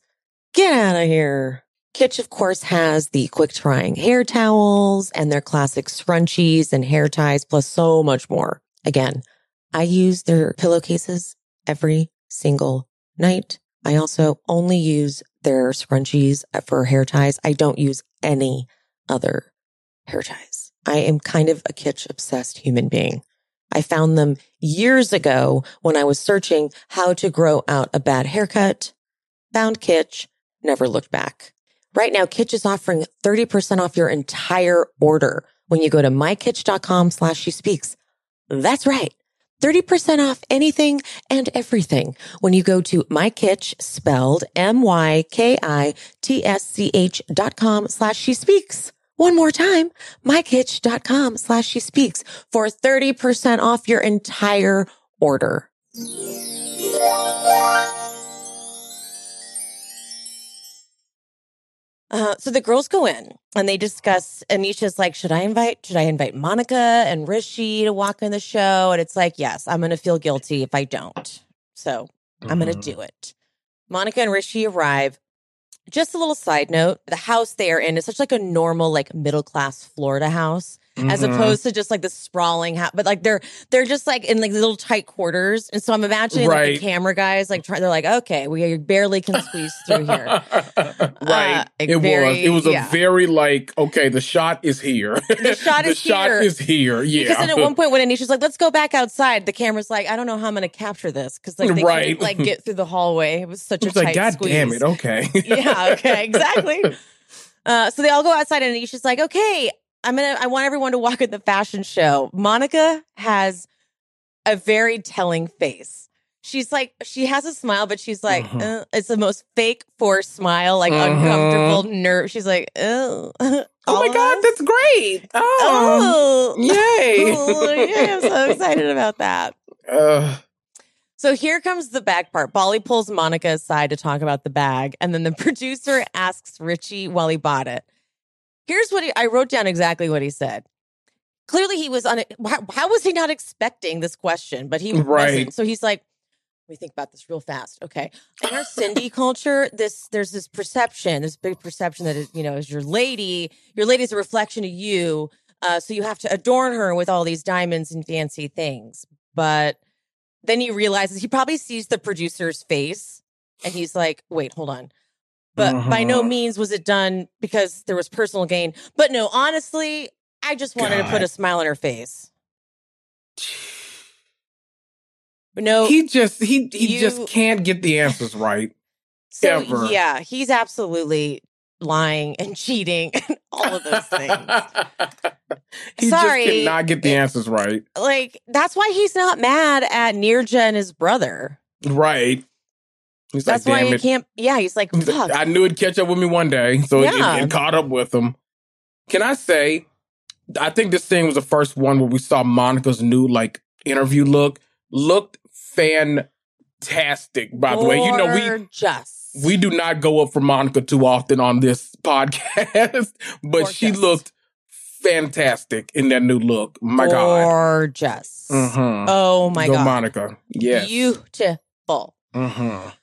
Get out of here. Kitsch, of course, has the quick drying hair towels and their classic scrunchies and hair ties, plus so much more. Again, I use their pillowcases every single night. I also only use their scrunchies for hair ties. I don't use any other hair ties. I am kind of a kitsch obsessed human being. I found them years ago when I was searching how to grow out a bad haircut, found Kitsch, never looked back. Right now, Kitsch is offering 30% off your entire order when you go to mykitsch.com slash she speaks. That's right. 30% off anything and everything when you go to mykitsch spelled M-Y-K-I-T-S-C-H dot com slash she speaks. One more time, mykitsch.com slash she speaks for 30% off your entire order. Uh, so the girls go in and they discuss. Anisha's like, "Should I invite? Should I invite Monica and Rishi to walk in the show?" And it's like, "Yes, I'm going to feel guilty if I don't. So I'm going to do it." Monica and Rishi arrive. Just a little side note: the house they are in is such like a normal, like middle class Florida house, as Mhm. opposed to just like the sprawling house. But like they're they're just like in like little tight quarters, and so I'm imagining like, the camera guys like trying. They're like, "Okay, we barely can squeeze through here." right. Uh, it very- was. It was a yeah. very like, okay, the shot is here. The shot is shot here. is here. Yeah. Because then at one point when Anisha's like, let's go back outside, the camera's like, I don't know how I'm going to capture this because like they Right. couldn't like get through the hallway. It was such a It's like, tight God squeeze. damn it. Okay. yeah, okay, exactly. Uh, so they all go outside and Anisha's like, okay, I'm gonna. I want everyone to walk at the fashion show. Monica has a very telling face. She's like, she has a smile, but she's like, Mhm. uh, it's the most fake forced smile, like Mhm. uncomfortable nerve. She's like, oh, Oh my God, that's great. Oh, oh, yay. oh, yeah, I'm so excited about that. Uh, So here comes the bag part. Bali pulls Monica aside to talk about the bag, and then the producer asks Richie while he bought it. Here's what he, I wrote down exactly what he said. Clearly, he was on it. How, how was he not expecting this question? But he Right. wasn't. So he's like, "Let me think about this real fast." Okay, in our Sindhi culture, this there's this perception, this big perception that is, you know, is your lady. Your lady is a reflection of you. Uh, so you have to adorn her with all these diamonds and fancy things. But then he realizes he probably sees the producer's face and he's like, wait, hold on. But by no Mhm. means was it done because there was personal gain. But no, honestly, I just wanted to put a smile on her face. But No, he just he he You- just can't get the answers right. so ever. yeah, he's absolutely lying and cheating and all of those things. he Sorry. just cannot get the answers right. like, that's why he's not mad at Nirja and his brother. Right. He's That's like, why he it. can't. Yeah, he's like, fuck. I knew it'd catch up with me one day, so it- Yeah. it, it caught up with him. Can I say, I think this thing was the first one where we saw Monica's new like interview look. Looked fantastic, by the way. You know, we just we do not go up for Monica too often on this podcast, but she looked fantastic in that new look. My God. gorgeous. Mhm. Oh my Go god, Monica. Yes. beautiful. Mhm.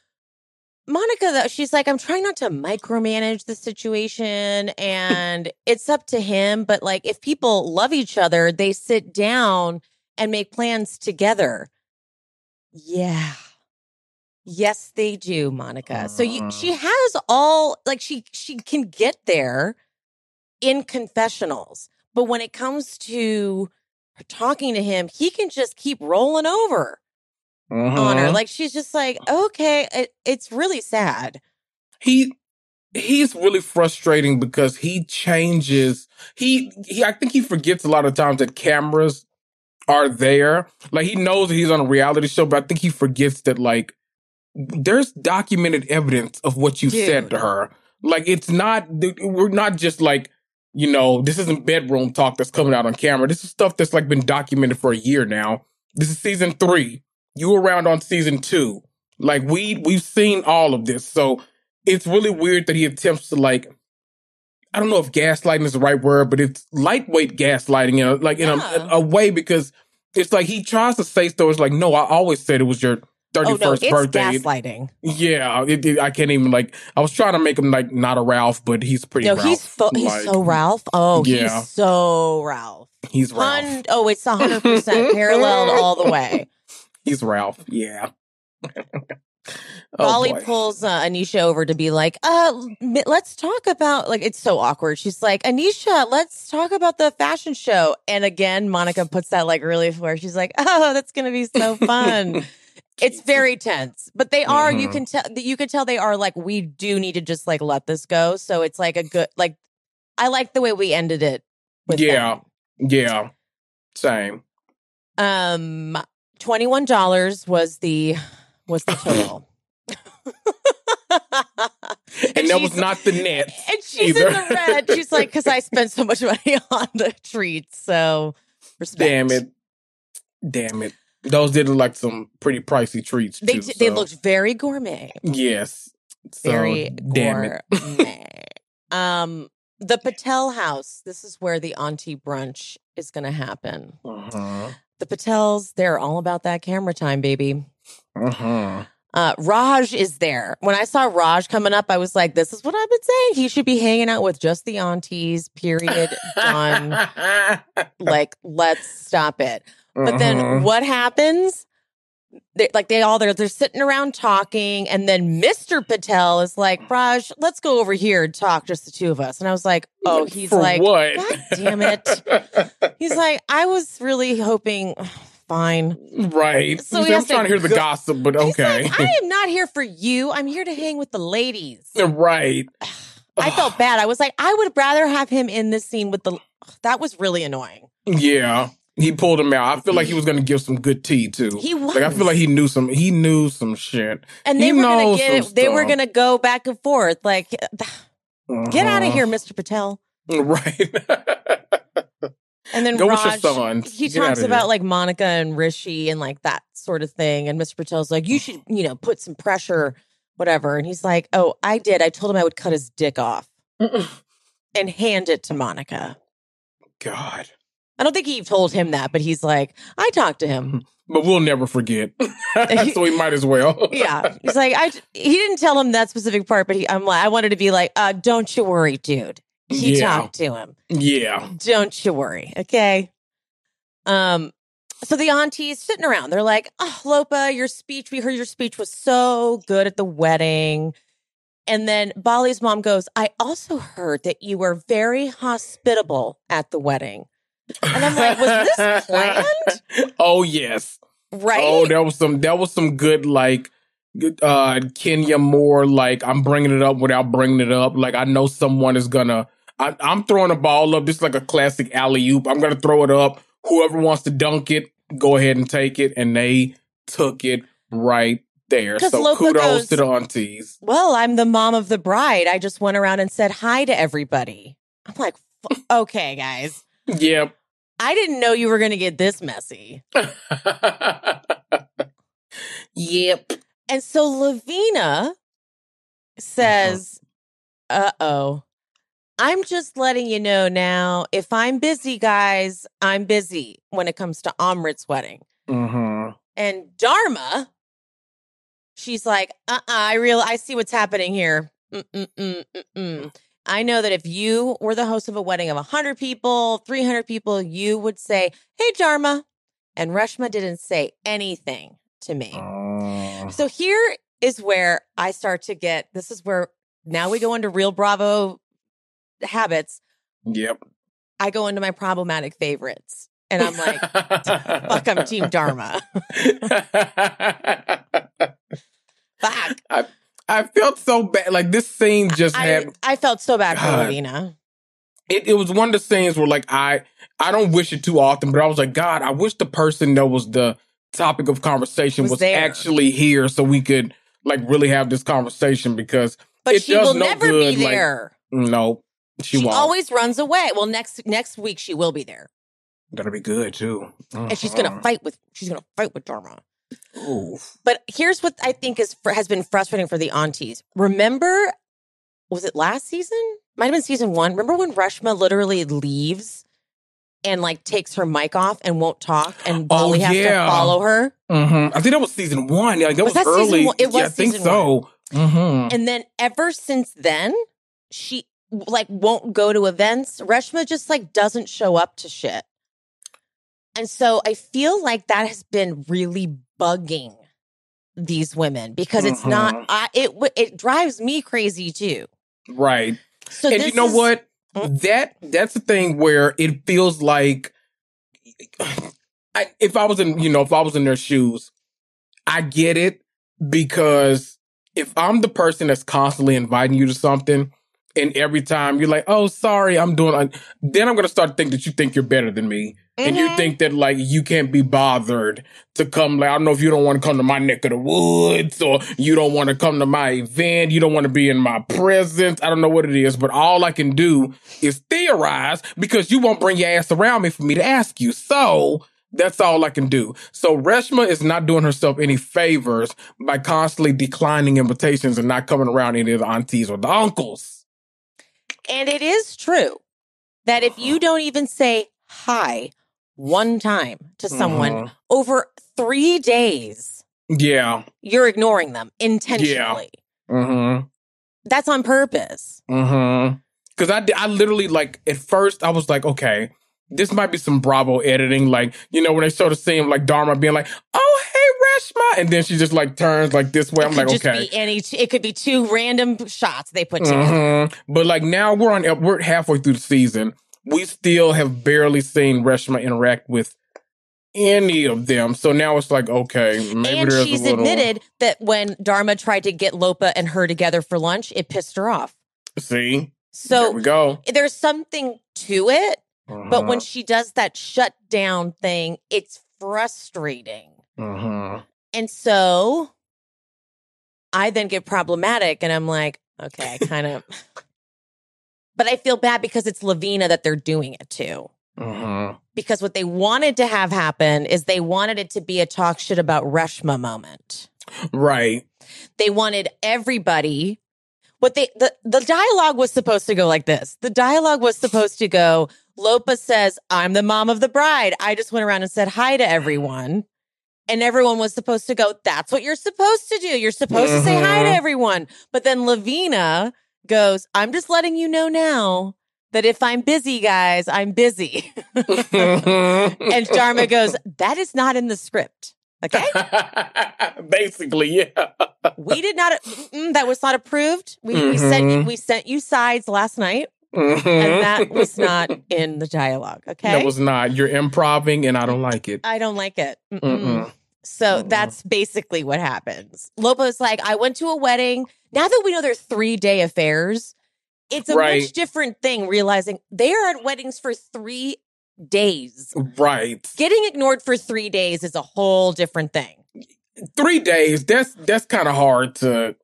Monica, though, she's like, I'm trying not to micromanage the situation, and it's up to him. But like, if people love each other, they sit down and make plans together. Yeah. Yes, they do, Monica. So you, Mm. she has all like she she can get there in confessionals, but when it comes to talking to him, he can just keep rolling over on her. Mhm. Like she's just like, okay, it, it's really sad. he he's really frustrating because he changes he he I think he forgets a lot of times that cameras are there. Like he knows that he's on a reality show, but I think he forgets that like there's documented evidence of what you said to her. Like it's not we're not just like you know, this isn't bedroom talk that's coming out on camera. This is stuff that's like been documented for a year now. This is season three. You were around on season two. Like we we've seen all of this. So it's really weird that he attempts to like I don't know if gaslighting is the right word, but it's lightweight gaslighting in a, like in Yeah. a, a way because it's like he tries to say stories like, no, I always said it was your Oh thirty no, it's birthday. gaslighting. Yeah, it, it- I can't even like. I was trying to make him like not a Ralph, but he's pretty. No, Ralph. he's fo- he's so Ralph. Oh, Yeah. he's so Ralph. he's Ralph. Hun- oh, it's hundred percent parallel all the way. He's Ralph. Yeah. Bali oh, boy. pulls uh, Anisha over to be like, uh, let's talk about like it's so awkward. She's like, Anisha, let's talk about the fashion show. And again, Monica puts that like really where she's like, oh, that's gonna be so fun. it's very tense, but they are. You Mhm. can tell. that You can tell they are like, we do need to just like let this go. So it's like a good like. I like the way we ended it. With Yeah. them. Yeah. Same. Um, twenty one dollars was the was the total. And, that was not the net. And she's either. in the red. She's like, because I spent so much money on the treats. So respect. Damn it. Damn it. Those did look like some pretty pricey treats. They too, d- they looked very gourmet. yes, So, Very damn it. gourmet. um, the Patel house. This is where the auntie brunch is going to happen. Uh-huh. The Patels, they're all about that camera time, baby. Uh-huh. Uh, Raj is there. When I saw Raj coming up, I was like, this is what I've been saying. He should be hanging out with just the aunties, period. Done. like, let's stop it. But then Uh-huh. what happens? They, like they all they're they're sitting around talking, and then Mr. Patel is like, Raj, let's go over here and talk, just the two of us. And I was like, Oh, he's For like, what? God damn it. He's like, I was really hoping. Fine. right. So I'm trying to hear the go- gossip, but okay. like, I am not here for you. I'm here to hang with the ladies. right. I felt bad. I was like, I would rather have him in this scene with the. That was really annoying. Yeah. He pulled him out. I feel like he was going to give some good tea too. He was. Like I feel like he knew some. He knew some shit. And he they were gonna get. They were gonna go back and forth. Like, get out of Uh-huh. here, Mr. Patel. Right. And then Go Raj, he Get talks about like Monica and Rishi and like that sort of thing. And Mr. Patel's like, you should, you know, put some pressure, whatever. And he's like, oh, I did. I told him I would cut his dick off and hand it to Monica. God. I don't think he told him that, but he's like, I talked to him. But we'll never forget. so we might as well. yeah. He's like, I, he didn't tell him that specific part, but he, I'm like, I wanted to be like, uh, don't you worry, dude. He Yeah. talked to him. Yeah. Don't you worry. Okay. Um, so the aunties sitting around, they're like, Oh, Lopa, your speech, we heard your speech was so good at the wedding. And then Bali's mom goes, I also heard that you were very hospitable at the wedding. And I'm like, was this planned? oh yes. Right? Oh, that was some. That was some good like. Uh, Kenya Moore, like I'm bringing it up without bringing it up. Like I know someone is gonna. I, I'm throwing a ball up. This is like a classic alley oop. I'm gonna throw it up. Whoever wants to dunk it, go ahead and take it. And they took it right there. So Lopa kudos goes- to the aunties. well, I'm the mom of the bride. I just went around and said hi to everybody. I'm like, okay, guys. Yep. I didn't know you were going to get this messy. yep. And so Lavina says, uh oh, I'm just letting you know now. If I'm busy, guys, I'm busy when it comes to Amrit's wedding. hmm And Dharma, she's like, uh uh I real I see what's happening here. Mm-mm-mm, mm-mm. I know that if you were the host of a wedding of 100 people, 300 people, you would say, Hey, Dharma. And Reshma didn't say anything to me. Uh, So here is where I start to get this is where now we go into real Bravo habits. yep. I go into my problematic favorites. And I'm like, fuck, I'm Team Dharma. Fuck. I, I felt so bad. Like this scene just I, had I felt so bad for God. It, it was one of the scenes where like I I don't wish it too often, but I was like, God, I wish the person that was the topic of conversation Was was, actually here so we could like really have this conversation because But It she does will no never good, be like, there. no, she, She, won't. always runs away. Well, next next week she will be there. That'll be good too. And she's gonna mm-hmm. fight with she's gonna fight with Dharma. But here's what I think is has been frustrating for the aunties. Remember, was it last season? Might have been season one. Remember when Reshma literally leaves and like takes her mic off and won't talk, and Oh, Bali has to follow her. hmm I think that was season one. Yeah, like, that Was was, that early. It was yeah, I think so. hmm And then ever since then, she like won't go to events. Reshma just like doesn't show up to shit. And so I feel like that has been really bugging these women because it's not Mhm. I, it it drives me crazy too. Right. So and you know is- what? Mm. That that's the thing where it feels like I, if I was in, you know, if I was in their shoes, I get it because if I'm the person that's constantly inviting you to something, and every time you're like, "Oh, sorry, I'm doing," I, then I'm gonna start to think that you think you're better than me, and you Mhm. think that like you can't be bothered to come. Like I don't know if you don't want to come to my neck of the woods, or you don't want to come to my event, you don't want to be in my presence. I don't know what it is, but all I can do is theorize because you won't bring your ass around me for me to ask you. So That's all I can do. So Reshma is not doing herself any favors by constantly declining invitations and not coming around any of the aunties or the uncles. And it is true that if you don't even say hi one time to someone Mhm. over three days, Yeah. you're ignoring them intentionally. Mm-hmm. That's on purpose. Mm-hmm. Cause I, I literally like at first I was like, okay, this might be some Bravo editing. Like, you know, when they sort of see him like Dharma being like, oh, Reshma. And then she just like turns like this way. I'm like, okay. be any. It could be two random shots they put together. Mhm. But like now we're on, we're halfway through the season. We still have barely seen Reshma interact with any of them. So now it's like, okay, maybe and there's she's a little. admitted that when Dharma tried to get Lopa and her together for lunch, it pissed her off. See, there So we go. there's something to it, but when Uh-huh. she does that shutdown thing, it's frustrating. Mhm. And so I then get problematic and I'm like, okay, I kind of, but I feel bad because it's Lavina that they're doing it to. Mhm. Because what they wanted to have happen is they wanted it to be a talk shit about Reshma moment. right. They wanted everybody. What they the the dialogue was supposed to go like this. The dialogue was supposed to go. Lopa says, "I'm the mom of the bride." I just went around and said hi to everyone, and everyone was supposed to go. That's what you're supposed to do. You're supposed to say hi to Mhm. everyone. But then Lavina goes, "I'm just letting you know now that if I'm busy, guys, I'm busy." and Dharma goes, "That is not in the script." Okay. Basically, yeah. we did not mm, that was not approved we, we sent you Mhm. we sent you sides last night Mhm. and that was not in the dialogue okay That was not. You're improving, and I don't like it. i don't like it Mm-mm. Mm-mm. so Mm-mm. that's basically what happens lopa's like i went to a wedding now that we know they're three day affairs it's a Right. much different thing realizing they are at weddings for three days Right. getting ignored for three days is a whole different thing Three days. That's that's kind of hard to.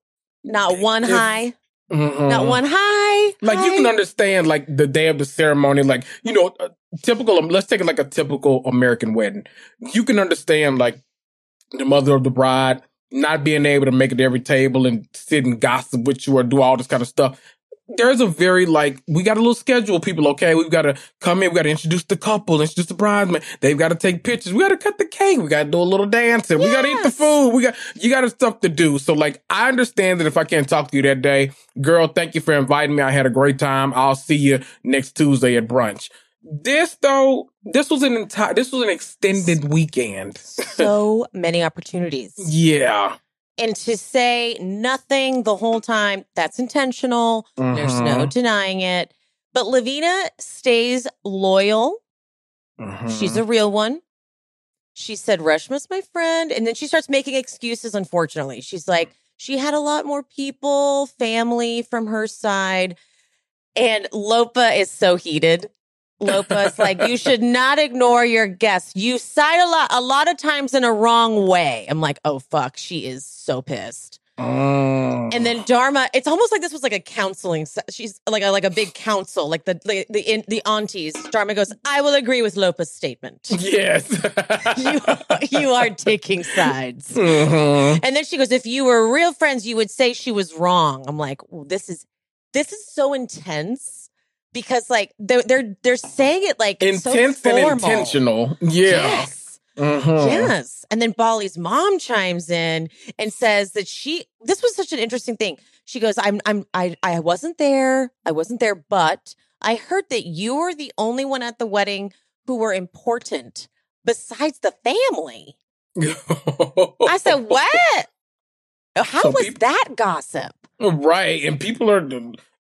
not one high Mhm. not one high Like you can understand, like the day of the ceremony, like you know, typical. Let's take it like a typical American wedding. You can understand, like the mother of the bride not being able to make it to every table and sit and gossip with you or do all this kind of stuff. There's a very like we got a little schedule, people. Okay, we've got to come in. We got to introduce the couple, introduce the bridesmaid. They've got to take pictures. We got to cut the cake. We got to do a little dancing. We got to eat the food. We got you got stuff to do. So like I understand that if I can't talk to you that day, girl, thank you for inviting me. I had a great time. I'll see you next Tuesday at brunch. This though, this was an entire, this was an extended weekend. so many opportunities Yeah. And to say nothing the whole time that's intentional. There's no Mhm. denying it. But lavina stays loyal. Mhm. she's a real one. She said reshma's my friend. And then she starts making excuses unfortunately. She's like she had a lot more people family from her side. And lopa is so heated lopa is like you should not ignore your guests you cite a lot a lot of times in a wrong way i'm like oh fuck she is so pissed Mm. and then Dharma, it's almost like this was like a counseling. se- She's like a like a big council, like the the the, in, the aunties. Dharma goes, "I will agree with Lopa's statement. yes. you you are taking sides." Mhm. And then she goes, "If you were real friends, you would say she was wrong." I'm like, well, "This is this is so intense." Because like they're they're they're saying it like so Intense and intentional. Yeah. Yes. Mhm. Yes. And then Bali's mom chimes in and says that she this was such an interesting thing. She goes, I'm I'm I I wasn't there. I wasn't there, but I heard that you were the only one at the wedding who were important besides the family. I said, What? How So was peop- that gossip? Right. And people are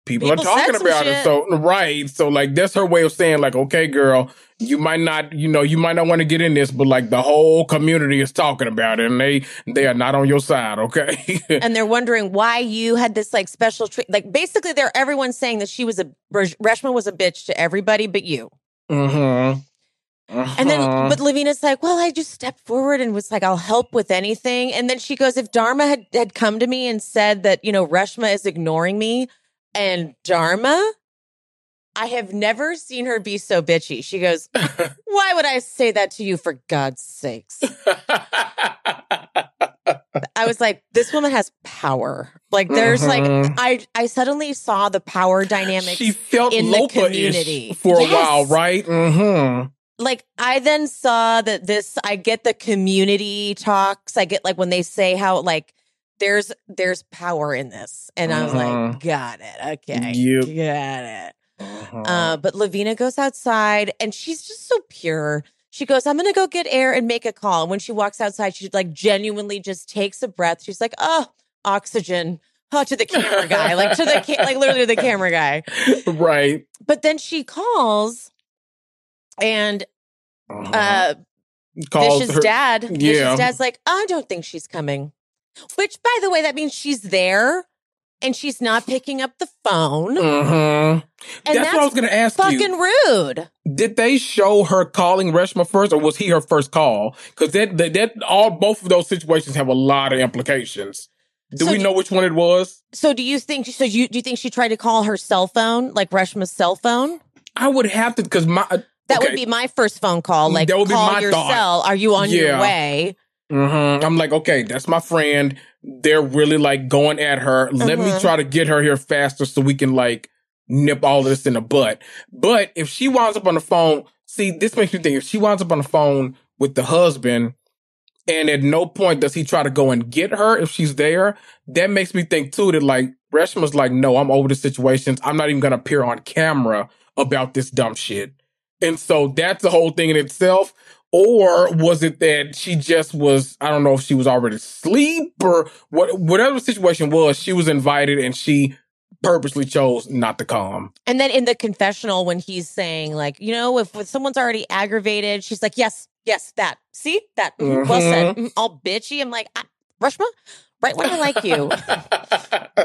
people, are talking about it. So right. So like that's her way of saying, like, okay, girl, you might not, you know, you might not want to get in this, but like the whole community is talking about it and they they are not on your side, okay? And they're wondering why you had this like special treat. Like basically, they're everyone's saying that she was a Reshma was a bitch to everybody but you. mm-hmm. And then, but Lavina's like, well, I just stepped forward and was like, I'll help with anything. And then she goes, if Dharma had, had come to me and said that, you know, Reshma is ignoring me and Dharma I have never seen her be so bitchy. She goes, Why would I say that to you for God's sakes? I was like, this woman has power. Like there's Mhm. like I I suddenly saw the power dynamics. she felt in the community. for a Yes. while, right? Mm-hmm. like I then saw that this I get the community talks. I get like when they say how like there's there's power in this. And I was like, Mhm. got it. Okay. Yep. Got it. Uh-huh. Uh, but Lavina goes outside and she's just so pure. She goes, I'm going to go get air and make a call. And when she walks outside, she like genuinely just takes a breath. She's like, oh, oxygen. Oh, to the camera guy, like to the, ca- like literally to the camera guy. right. But then she calls and Uh-huh. uh, Calls her- dad, Yeah. Vish's dad's like, I don't think she's coming. Which, by the way, that means she's there and she's not picking up the phone. Mhm. And That's, what I was going to ask fucking you. rude. Did they show her calling Reshma first, or was he her first call? Because that, that that all both of those situations have a lot of implications. Do So we do- know which one it was? So do you think so you do you think she tried to call her cell phone, like Reshma's cell phone? I would have to because my That okay. would be my first phone call. Like That would be call my your thought. cell. Are you on your way? Mhm. I'm like, okay, that's my friend. They're really like going at her. Let me Mhm. try to get her here faster so we can like nip all this in the butt. But if she winds up on the phone, see, this makes me think if she winds up on the phone with the husband and at no point does he try to go and get her if she's there, that makes me think too that like Reshma's like, no, I'm over the situations. I'm not even going to appear on camera about this dumb shit. And so that's the whole thing in itself. Or was it that she just was, I don't know if she was already asleep or what, whatever the situation was, she was invited and she purposely chose not to come. And then in the confessional, when he's saying like, you know, if, if someone's already aggravated, she's like, yes, yes, that. See that? Mhm, Well said. Mhm, All bitchy. I'm like, I, Reshma, right when I like you,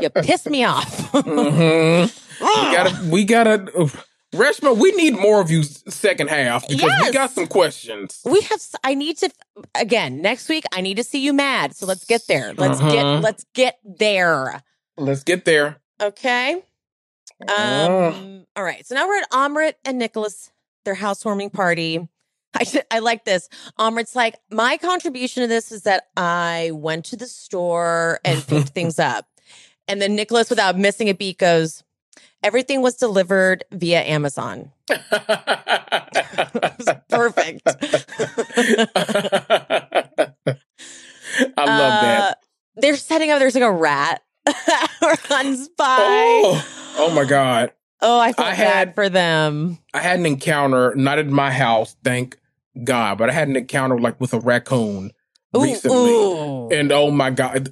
you piss me off. Mhm. We gotta, we gotta. Reshma, we need more of you second half because we got some questions. we have I need to again next week i need to see you mad so let's get there let's Uh-huh. get let's get there Let's get there. okay um all right so now we're at Amrit and nicholas their housewarming party I, I like this. Amrit's like, my contribution to this is that I went to the store and picked things up. And then Nicholas, without missing a beat, goes, everything was delivered via Amazon. Perfect. I love that. Uh, They're setting up. There's like a rat runs by. Oh, oh my God. Oh, I felt I bad had- for them. I had an encounter, not in my house, thank God, but I had an encounter like with a raccoon Ooh, recently. ooh. And oh my God,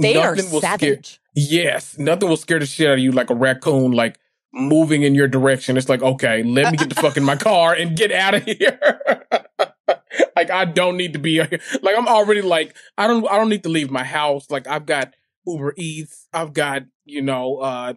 they are nothing will scare. Yes, nothing will scare the shit out of you like a raccoon, like moving in your direction. It's like, okay, let me get the fuck in my car and get out of here. like I don't need to be. Like I'm already like I don't I don't need to leave my house. Like I've got Uber Eats, I've got you know uh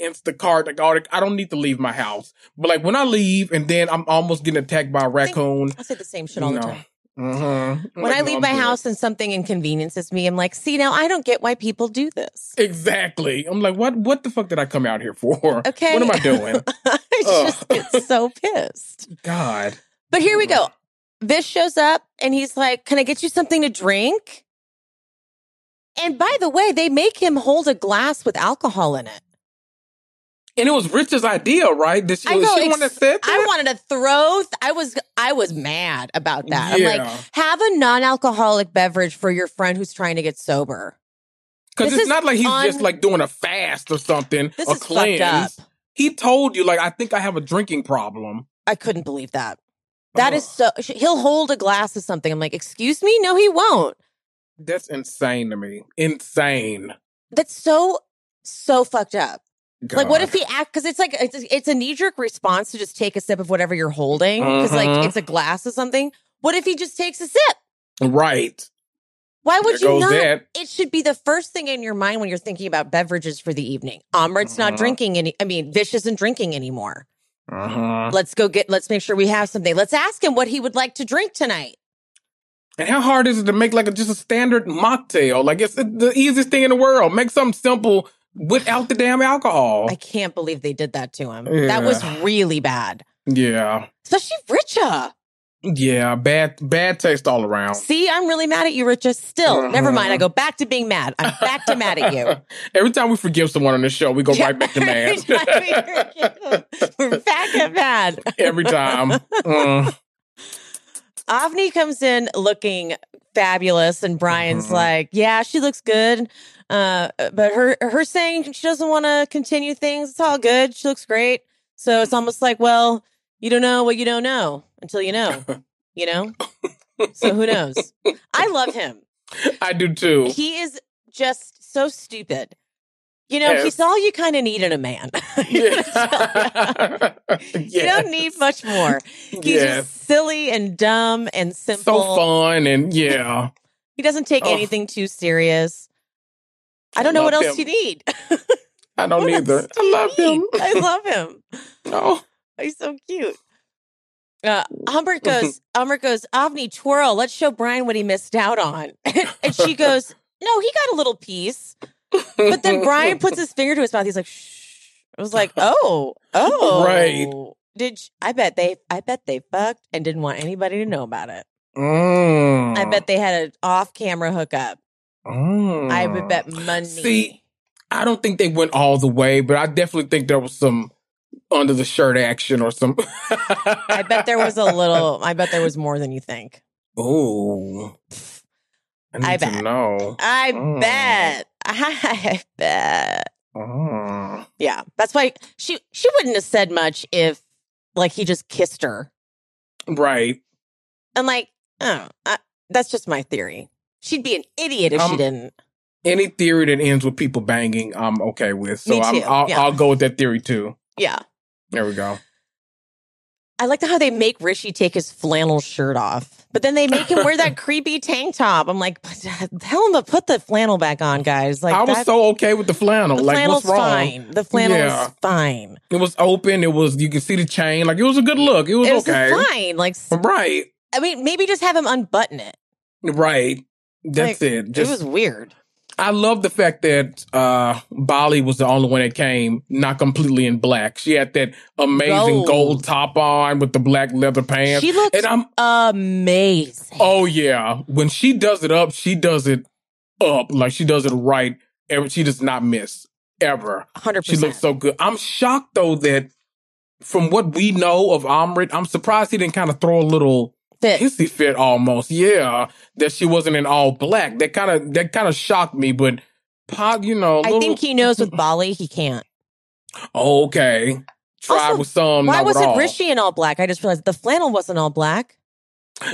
Instacart. Like all. I don't need to leave my house. But like when I leave and then I'm almost getting attacked by a raccoon. I say the same shit all the time. Mhm. When I leave my house and something inconveniences me, I'm like, see, now I don't get why people do this. Exactly. I'm like, what? What the fuck did I come out here for? Okay. What am I doing? I just get so pissed. God. But here we go. Vish shows up and he's like, Can I get you something to drink? And by the way, they make him hold a glass with alcohol in it. And it was Rich's idea, right? Did she, I go, she the one that ex- I wanted to throw. th- I was I was mad about that. I'm Yeah. like, have a non-alcoholic beverage for your friend who's trying to get sober. Because it's not like he's un- just like doing a fast or something, This a is fucked cleanse. up. He told you, like, I think I have a drinking problem. I couldn't believe that. That is so. He'll hold a glass of something. I'm like, excuse me, no, he won't. That's insane to me. Insane. That's so so fucked up. Like, what if he act? Because it's like it's, it's a knee jerk response to just take a sip of whatever you're holding. Because like it's a glass of something. What if he just takes a sip? Right. Why would There you not? that. It should be the first thing in your mind when you're thinking about beverages for the evening. Amrit's not Mhm. drinking any. I mean, Vish isn't drinking anymore. Uh-huh. Let's go get. Let's make sure we have something. Let's ask him what he would like to drink tonight. And how hard is it to make like a, just a standard mocktail? Like it's the easiest thing in the world. Make something simple without the damn alcohol. I can't believe they did that to him. That was really bad. yeah. Especially Richa. Yeah. Bad, bad taste all around. See, I'm really mad at you, Richa. Still, never mind. I Uh-huh. go back to being mad. I'm back to mad at you. Every time we forgive someone on this show, we go right back to Every mad. time we We're back at mad. Every time. Uh, Avni comes in looking fabulous, and Brian's Mhm. like, "Yeah, she looks good." Uh, but her her saying she doesn't want to continue things. It's all good. She looks great. So it's almost like, well, you don't know what you don't know until you know. You know. So who knows? I love him. I do too. He is just so stupid. You know, Yes. he's all you kind of need in a man. Yeah. You don't need much more. He's Yes. just silly and dumb and simple. So fun and yeah. He doesn't take Oh. anything too serious. I don't know what else him. you need. I don't either. I you love him. I love him. Oh. He's so cute. Uh, Humbert goes, Humbert goes, Avni, twirl. Let's show Brian what he missed out on. and she goes, No, he got a little piece. But then Brian puts his finger to his mouth. He's like, Shh. I was like, Oh, oh, Right. Did sh- I bet they? I bet they fucked and didn't want anybody to know about it. Mm. I bet they had an off-camera hookup. Mm. I would bet money. See, I don't think they went all the way, but I definitely think there was some under the shirt action or some. I bet there was a little. I bet there was more than you think. Oh. I, I bet. know. I Mm. bet. I bet. Mm. Yeah, that's why she she wouldn't have said much if like he just kissed her. Right. And like, oh, I, that's just my theory. She'd be an idiot if she Um, didn't. Any theory that ends with people banging, I'm okay with. So Me I'm, I'll, yeah. I'll go with that theory too. Yeah, There we go. I like how they make Rishi take his flannel shirt off, but then they make him wear that creepy tank top. I'm like, tell him to put the flannel back on, guys. Like I was that- so okay with the flannel. the like, flannel's what's wrong? fine. The flannel Yeah. is fine. It was open. It was you can see the chain. Like it was a good look. It was, It was okay. fine. Like, Right. I mean, maybe just have him unbutton it. Right. That's Like, it. Just it was weird. I love the fact that uh Bali was the only one that came not completely in black. She had that amazing Gold. gold, top on with the black leather pants. She looks and I'm amazing. oh yeah. When she does it up, she does it up. Like she does it right. Ever she does not miss. Ever. 100%. She looks so good. I'm shocked though that from what we know of Amrit, I'm surprised he didn't kind of throw a little fit. hissy fit almost. Yeah, that she wasn't in all black. That kind of that kind of shocked me. But pop, you know, I think he knows with Bali he can't. Okay. Try Also, with some. Why wasn't all. Rishi in all black? I just realized the flannel wasn't all black.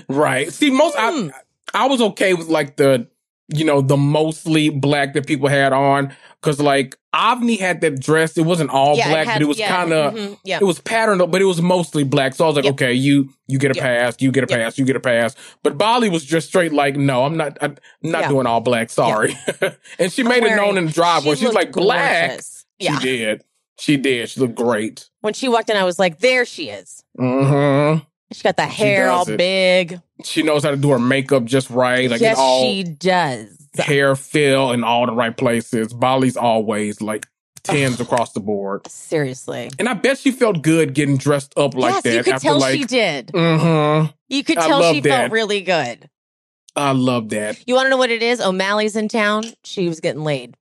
Right. See, most Hmm. I I was okay with like the you know the mostly black that people had on because like Avni had that dress. It wasn't all yeah, black, had- but it was yeah, kind of. mhm, yeah. It was patterned, but it was mostly black. So I was like, Yep. okay, you you get a Yep. pass, you get a Yep. pass, you get a pass. But Bali was just straight like, no, I'm not, I'm not doing all black. Sorry. and she made it known in the driveway. she She's like, black. gorgeous. Yeah. She did. She did. She looked great. When she walked in, I was like, there she is. hmm She got the hair all it. big. She knows how to do her makeup just right. Like yes, all she does. hair fill in all the right places. Bali's always like tens across the board. Seriously. And I bet she felt good getting dressed up like yes, that you could after tell like she did. hmm You could tell she that. felt really good. I love that. You want to know what it is? O'Malley's in town. She was getting laid.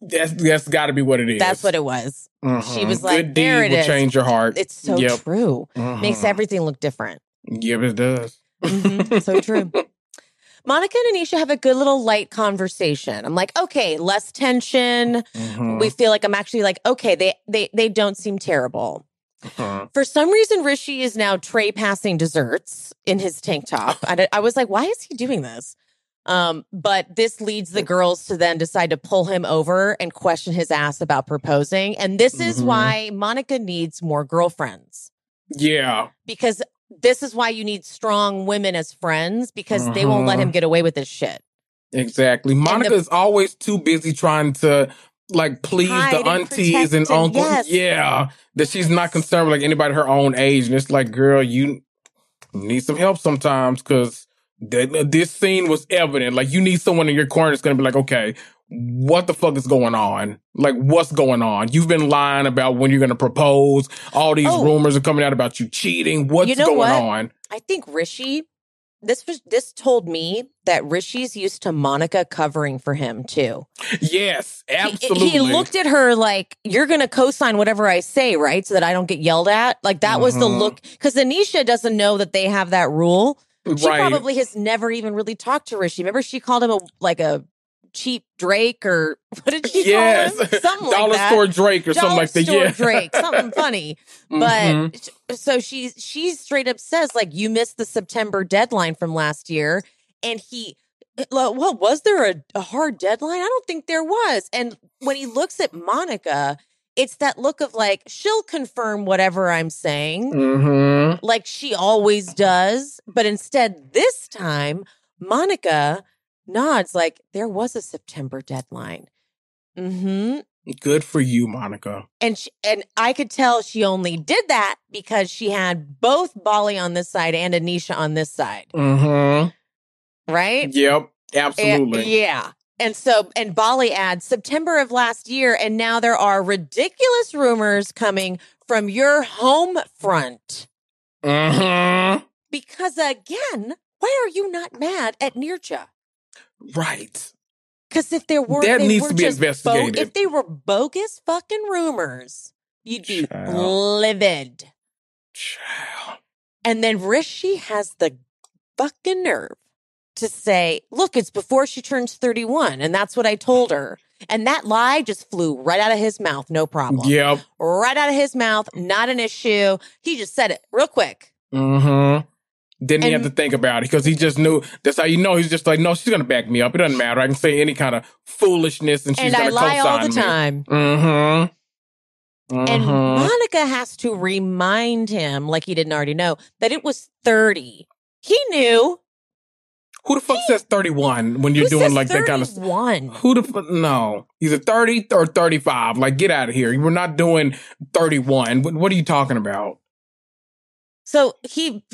That's that's got to be what it is. That's what it was. Mhm. she was like, "Good "There deed it will is." change your heart." It's so Yep. true. Makes Mhm. everything look different. Yep, it does. Mhm. so true. Monica and Anisha have a good little light conversation. I'm like, okay, less tension. Mhm. We feel like I'm actually like, okay, they they they don't seem terrible. Mhm. For some reason, Rishi is now tray passing desserts in his tank top. I, I was like, why is he doing this? Um, but this leads the girls to then decide to pull him over and question his ass about proposing. And this is Mhm. why Monica needs more girlfriends Yeah, because this is why you need strong women as friends because they won't let Mhm. him get away with this shit. exactly. Monica the- is always too busy trying to like please the aunties and and- uncles. yes. Yeah, that she's not concerned with like anybody her own age, and it's like, girl, you need some help sometimes because That this scene was evident. Like you need someone in your corner that's gonna be like, okay, what the fuck is going on? Like, what's going on? You've been lying about when you're going to propose. All these Oh. rumors are coming out about you cheating. What's You know going what? on? I think Rishi, this was this told me that Rishi's used to Monica covering for him too. Yes, He- absolutely. He, looked at her like, "You're going to co-sign whatever I say, right? So that I don't get yelled at." Like that was the Mhm. look because Anisha doesn't know that they have that rule. She right. probably has never even really talked to Rishi. Remember, she called him a like a cheap Drake or what did she yes, call him? Something dollar like that. store Drake or something like that. store Yeah, Drake, something funny. But Mhm. so she she straight up says like you missed the September deadline from last year, and he. Well, was there a, a hard deadline? I don't think there was. And when he looks at Monica, it's that look of like she'll confirm whatever I'm saying, Mhm. like she always does. But instead, this time, Monica nods like there was a September deadline. Hmm. Good for you, Monica. And she, and I could tell she only did that because she had both Bali on this side and Anisha on this side, hmm right? Yep, And- absolutely. yeah. And so, and Bali adds September of last year, and now there are ridiculous rumors coming from your home front. Mm-hmm. Because again, why are you not mad at Nirja? Right. Because if there were, That they needs were to be just bo- investigated. if they were bogus fucking rumors, you'd be Child. livid. Child. And then Rishi has the fucking nerve to say, look, it's before she turns 31. And that's what I told her. And that lie just flew right out of his mouth. No problem. Yep. Right out of his mouth. Not an issue. He just said it real quick. Mm hmm. Didn't he have to think about it because he just knew. That's how you know he's just like, no, she's gonna back me up. It doesn't matter. I can say any kind of foolishness, and she's and I gonna lie all the me. time. Mm-hmm. And Mhm. Monica has to remind him, like he didn't already know, that it was 30. He knew. Who the fuck says thirty one when you're Who doing like that kind of? 31? Who the fuck? No, either thirty or thirty five. Like, get out of here. We're not doing thirty one. What, what are you talking about? So he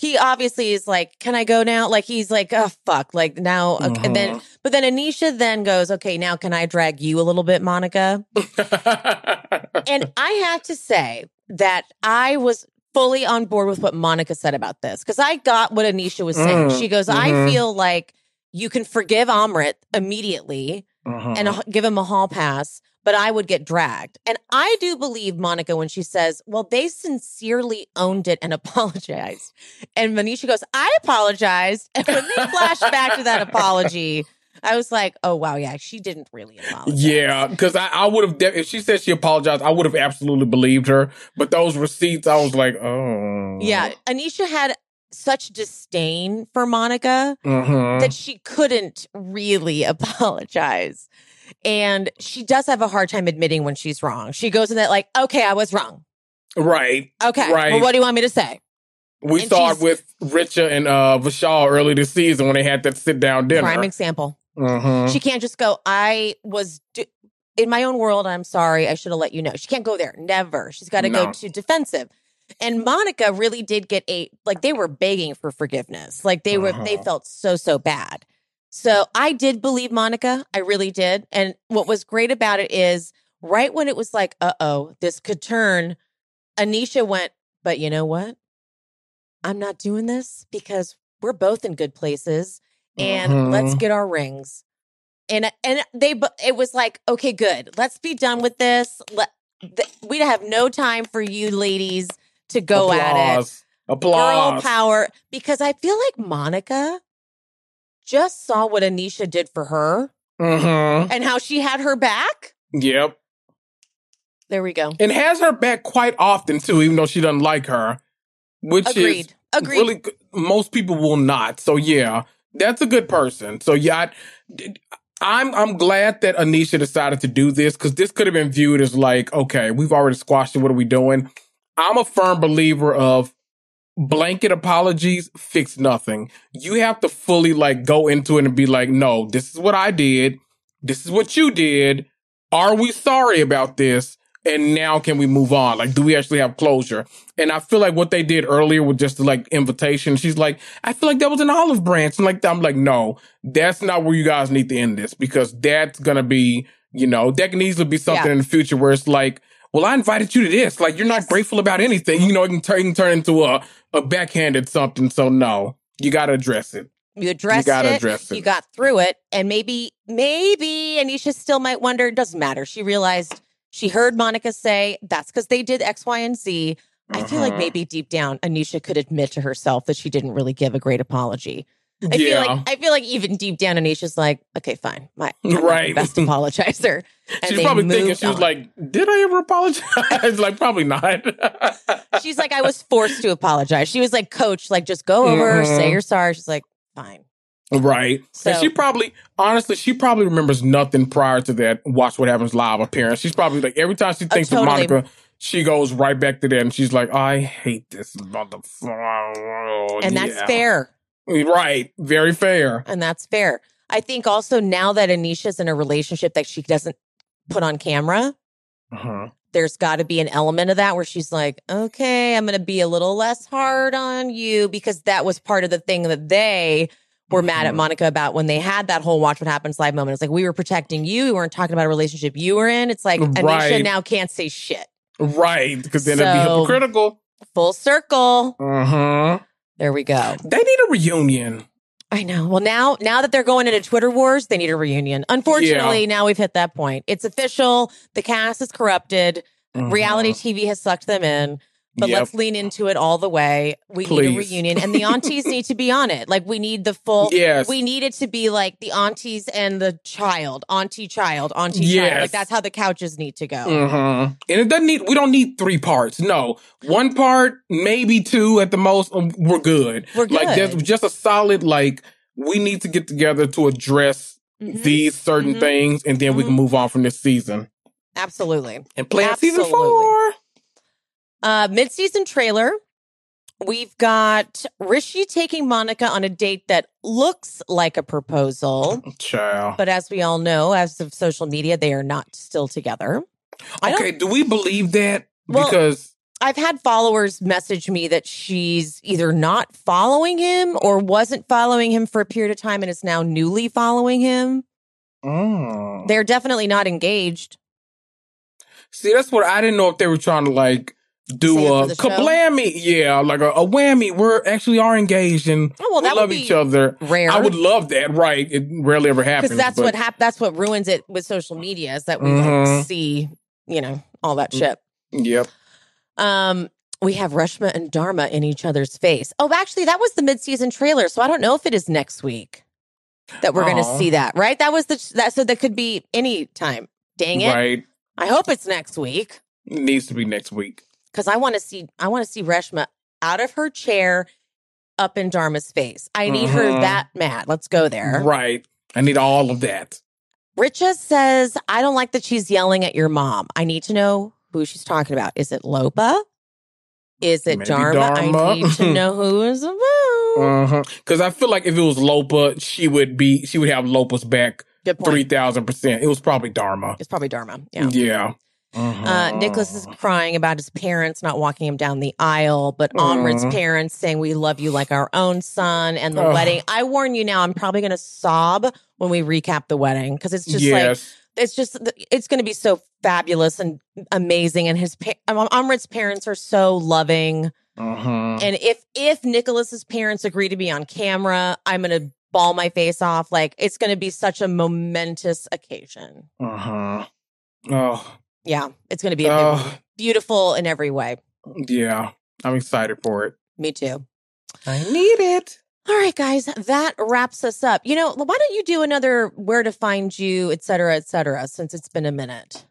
he obviously is like, "Can I go now?" Like he's like, "Oh fuck!" Like now, okay. and then Uh-huh. but then Anisha then goes, "Okay, now can I drag you a little bit, Monica?" And I have to say that I was fully on board with what Monica said about this because I got what Anisha was saying. Mm, She goes, "I mhm. feel like you can forgive Amrit immediately and give him a hall pass." But I would get dragged. And I do believe Monica when she says, well, they sincerely owned it and apologized. And Anisha goes, I apologized. And when they flash back to that apology, I was like, oh, wow, yeah, she didn't really apologize. Yeah, because I, I would have, de- if she said she apologized, I would have absolutely believed her. But those receipts, I was like, oh. Yeah. Anisha had such disdain for Monica hmm that she couldn't really apologize. And she does have a hard time admitting when she's wrong. She goes in that, like, okay, I was wrong. Right. Okay. Right. Well, what do you want me to say? We And saw it with Richa and uh, Vishal early this season when they had that sit down dinner. Prime example. Mhm. She can't just go, I was do- in my own world. I'm sorry. I should have let you know. She can't go there. Never. She's got to No. go to defensive. And Monica really did get a, like, they were begging for forgiveness. Like, they were, they Uh-huh. felt so, so bad. So I did believe Monica. I really did. And what was great about it is right when it was like, uh oh, this could turn, Anisha went, but you know what? I'm not doing this because we're both in good places and Mhm. let's get our rings. And and they it was like, okay, good. Let's be done with this. Let th- we have no time for you ladies to go at it. Applause. Girl power because I feel like Monica just saw what Anisha did for her hmm and how she had her back. Yep. There we go. And has her back quite often too, even though she doesn't like her. Which Agreed. is Agreed. really most people will not. So yeah, that's a good person. So yeah, I, I'm I'm glad that Anisha decided to do this because this could have been viewed as like, okay, we've already squashed it. What are we doing? I'm a firm believer of blanket apologies fix nothing. You have to fully like go into it and be like, no, this is what I did. This is what you did. Are we sorry about this? And now can we move on? Like, do we actually have closure? And I feel like what they did earlier with just the like invitation, she's like, I feel like that was an olive branch. And like, I'm like, no, that's not where you guys need to end this because that's going to be, you know, that can easily be something Yeah. in the future where it's like, well, I invited you to this. Like, you're not grateful about anything. You know, it can turn, it can turn into a, a backhanded something. So no, you got to address it. You addressed gotta it, address it. You got through it, and maybe, maybe Anisha still might wonder. It doesn't matter. She realized she heard Monica say that's because they did X, Y, and Z. I feel like Uh-huh. maybe deep down, Anisha could admit to herself that she didn't really give a great apology. I feel yeah. like I feel like even deep down, Anisha's like, okay, fine, my I'm Right. best apologizer. And She's probably thinking, she was on. like, did I ever apologize? like, probably not. She's like, I was forced to apologize. She was like, Coach, like, just go over, Mhm. say you're sorry. She's like, fine. Right. So- and she probably, honestly, she probably remembers nothing prior to that Watch What Happens Live appearance. She's probably like, every time she thinks totally. of Monica, she goes right back to that and she's like, I hate this motherfucker. And that's Yeah. fair. Right. Very fair. And that's fair. I think also now that Anisha's in a relationship that she doesn't put on camera, Uh-huh. there's got to be an element of that where she's like, okay, I'm going to be a little less hard on you because that was part of the thing that they were mad at Mhm. Monica about when they had that whole Watch What Happens live moment. It's like, we were protecting you. We weren't talking about a relationship you were in. It's like, Anisha Right. now can't say shit. Right. Because then it'd be hypocritical. Full circle. Uh-huh. There we go. They need a reunion. I know. Well, now now that they're going into Twitter wars, they need a reunion. Unfortunately, now we've hit that point. It's official. The cast is corrupted. Reality Uh-huh. TV has sucked them in. But Yep. let's lean into it all the way. We need a reunion, and the aunties need to be on it. Like we need the full. Yes. We need it to be like the aunties and the child, auntie child, auntie child. Like that's how the couches need to go. hmm And it doesn't need, we don't need three parts. No. One part, maybe two at the most. um, We're good. We're Like good. there's just a solid, like, we need to get together to address Mhm. these certain Mhm. things and then we can move on from this season Absolutely. and plan season four. Uh, mid-season trailer. We've got Rishi taking Monica on a date that looks like a proposal, Child. but as we all know, as of social media, they are not still together. Okay. Do we believe that? Well- because, I've had followers message me that she's either not following him or wasn't following him for a period of time and is now newly following him. Mm. They're definitely not engaged. see, that's what I didn't know if they were trying to like do a kablammy. Yeah. Like a, a whammy. We're actually are engaged and Oh, well, we that love each other. Rare. I would love that. Right. It rarely ever happens. because that's but- what hap- that's what ruins it with social media is that we Mhm. like see, you know, all that Mm. shit. Yep. Um, we have Reshma and Dharma in each other's face. Oh, actually, that was the mid-season trailer, so I don't know if it is next week that we're going to see that. Right? That was the that so that could be any time. Dang it! Right. I hope it's next week It needs to be next week. Because I want to see I want to see Reshma out of her chair, up in Dharma's face. I need her Mhm. that mad. Let's go there. Right. I need all of that. Richa says, I don't like that she's yelling at your mom. I need to know who she's talking about. Is it Lopa? Is it Maybe Dharma? I Dharma. need to know who is about. Uh-huh. Cause I feel like if it was Lopa, she would be, she would have Lopa's back Good point. 3000%. It was probably Dharma. It's probably Dharma. Yeah. Yeah. Uh, Nicholas is crying about his parents not walking him down the aisle, but Amrit's Aw. parents saying, We love you like our own son and the Ugh. wedding. I warn you now, I'm probably going to sob when we recap the wedding because it's just like, it's just it's going to be so fabulous and amazing and his pa- um, Amrit's parents are so loving uh-huh. and if if Nicholas's parents agree to be on camera I'm going to bawl my face off like it's going to be such a momentous occasion Uh-huh. Oh, yeah it's going to be Oh. beautiful in every way yeah. I'm excited for it. me too I need it. all right guys that wraps us up you know why don't you do another where to find you et cetera et cetera since it's been a minute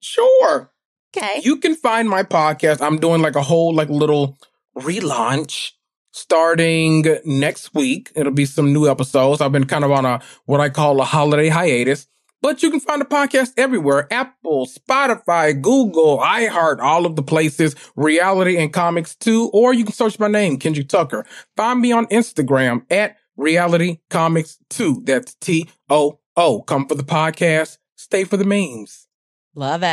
Sure. okay You can find my podcast. I'm doing like a whole like little relaunch starting next week. It'll be some new episodes. I've been kind of on a what I call a holiday hiatus. But you can find the podcast everywhere. Apple, Spotify, Google, iHeart, all of the places, reality and comics too. Or you can search my name, Kendrick Tucker. Find me on Instagram at reality comics two. That's T O O. Come for the podcast. Stay for the memes. love it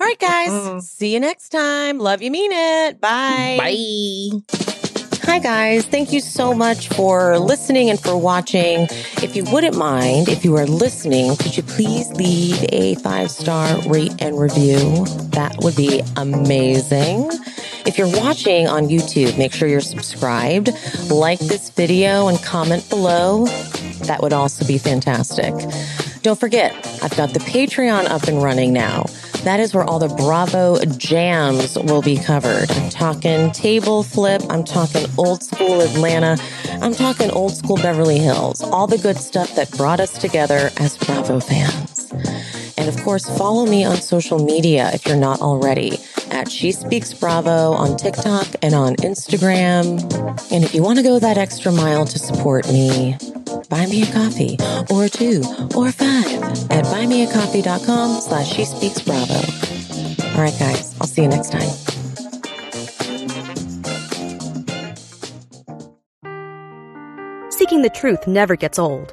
All right, guys. See you next time. Love you, mean it. Bye. Bye. Hi, guys. Thank you so much for listening and for watching. If you wouldn't mind, if you are listening, could you please leave a five star rate and review? That would be amazing. If you're watching on YouTube, make sure you're subscribed, like this video, and comment below. That would also be fantastic. Don't forget, I've got the Patreon up and running now. That is where all the Bravo jams will be covered. I'm talking table flip. I'm talking old school Atlanta. I'm talking old school Beverly Hills. All the good stuff that brought us together as Bravo fans. And of course, follow me on social media if you're not already at She Speaks Bravo on TikTok and on Instagram. And if you want to go that extra mile to support me, buy me a coffee or two or five at buymeacoffee.com slash she speaks bravo. All right, guys, I'll see you next time. Seeking the truth never gets old.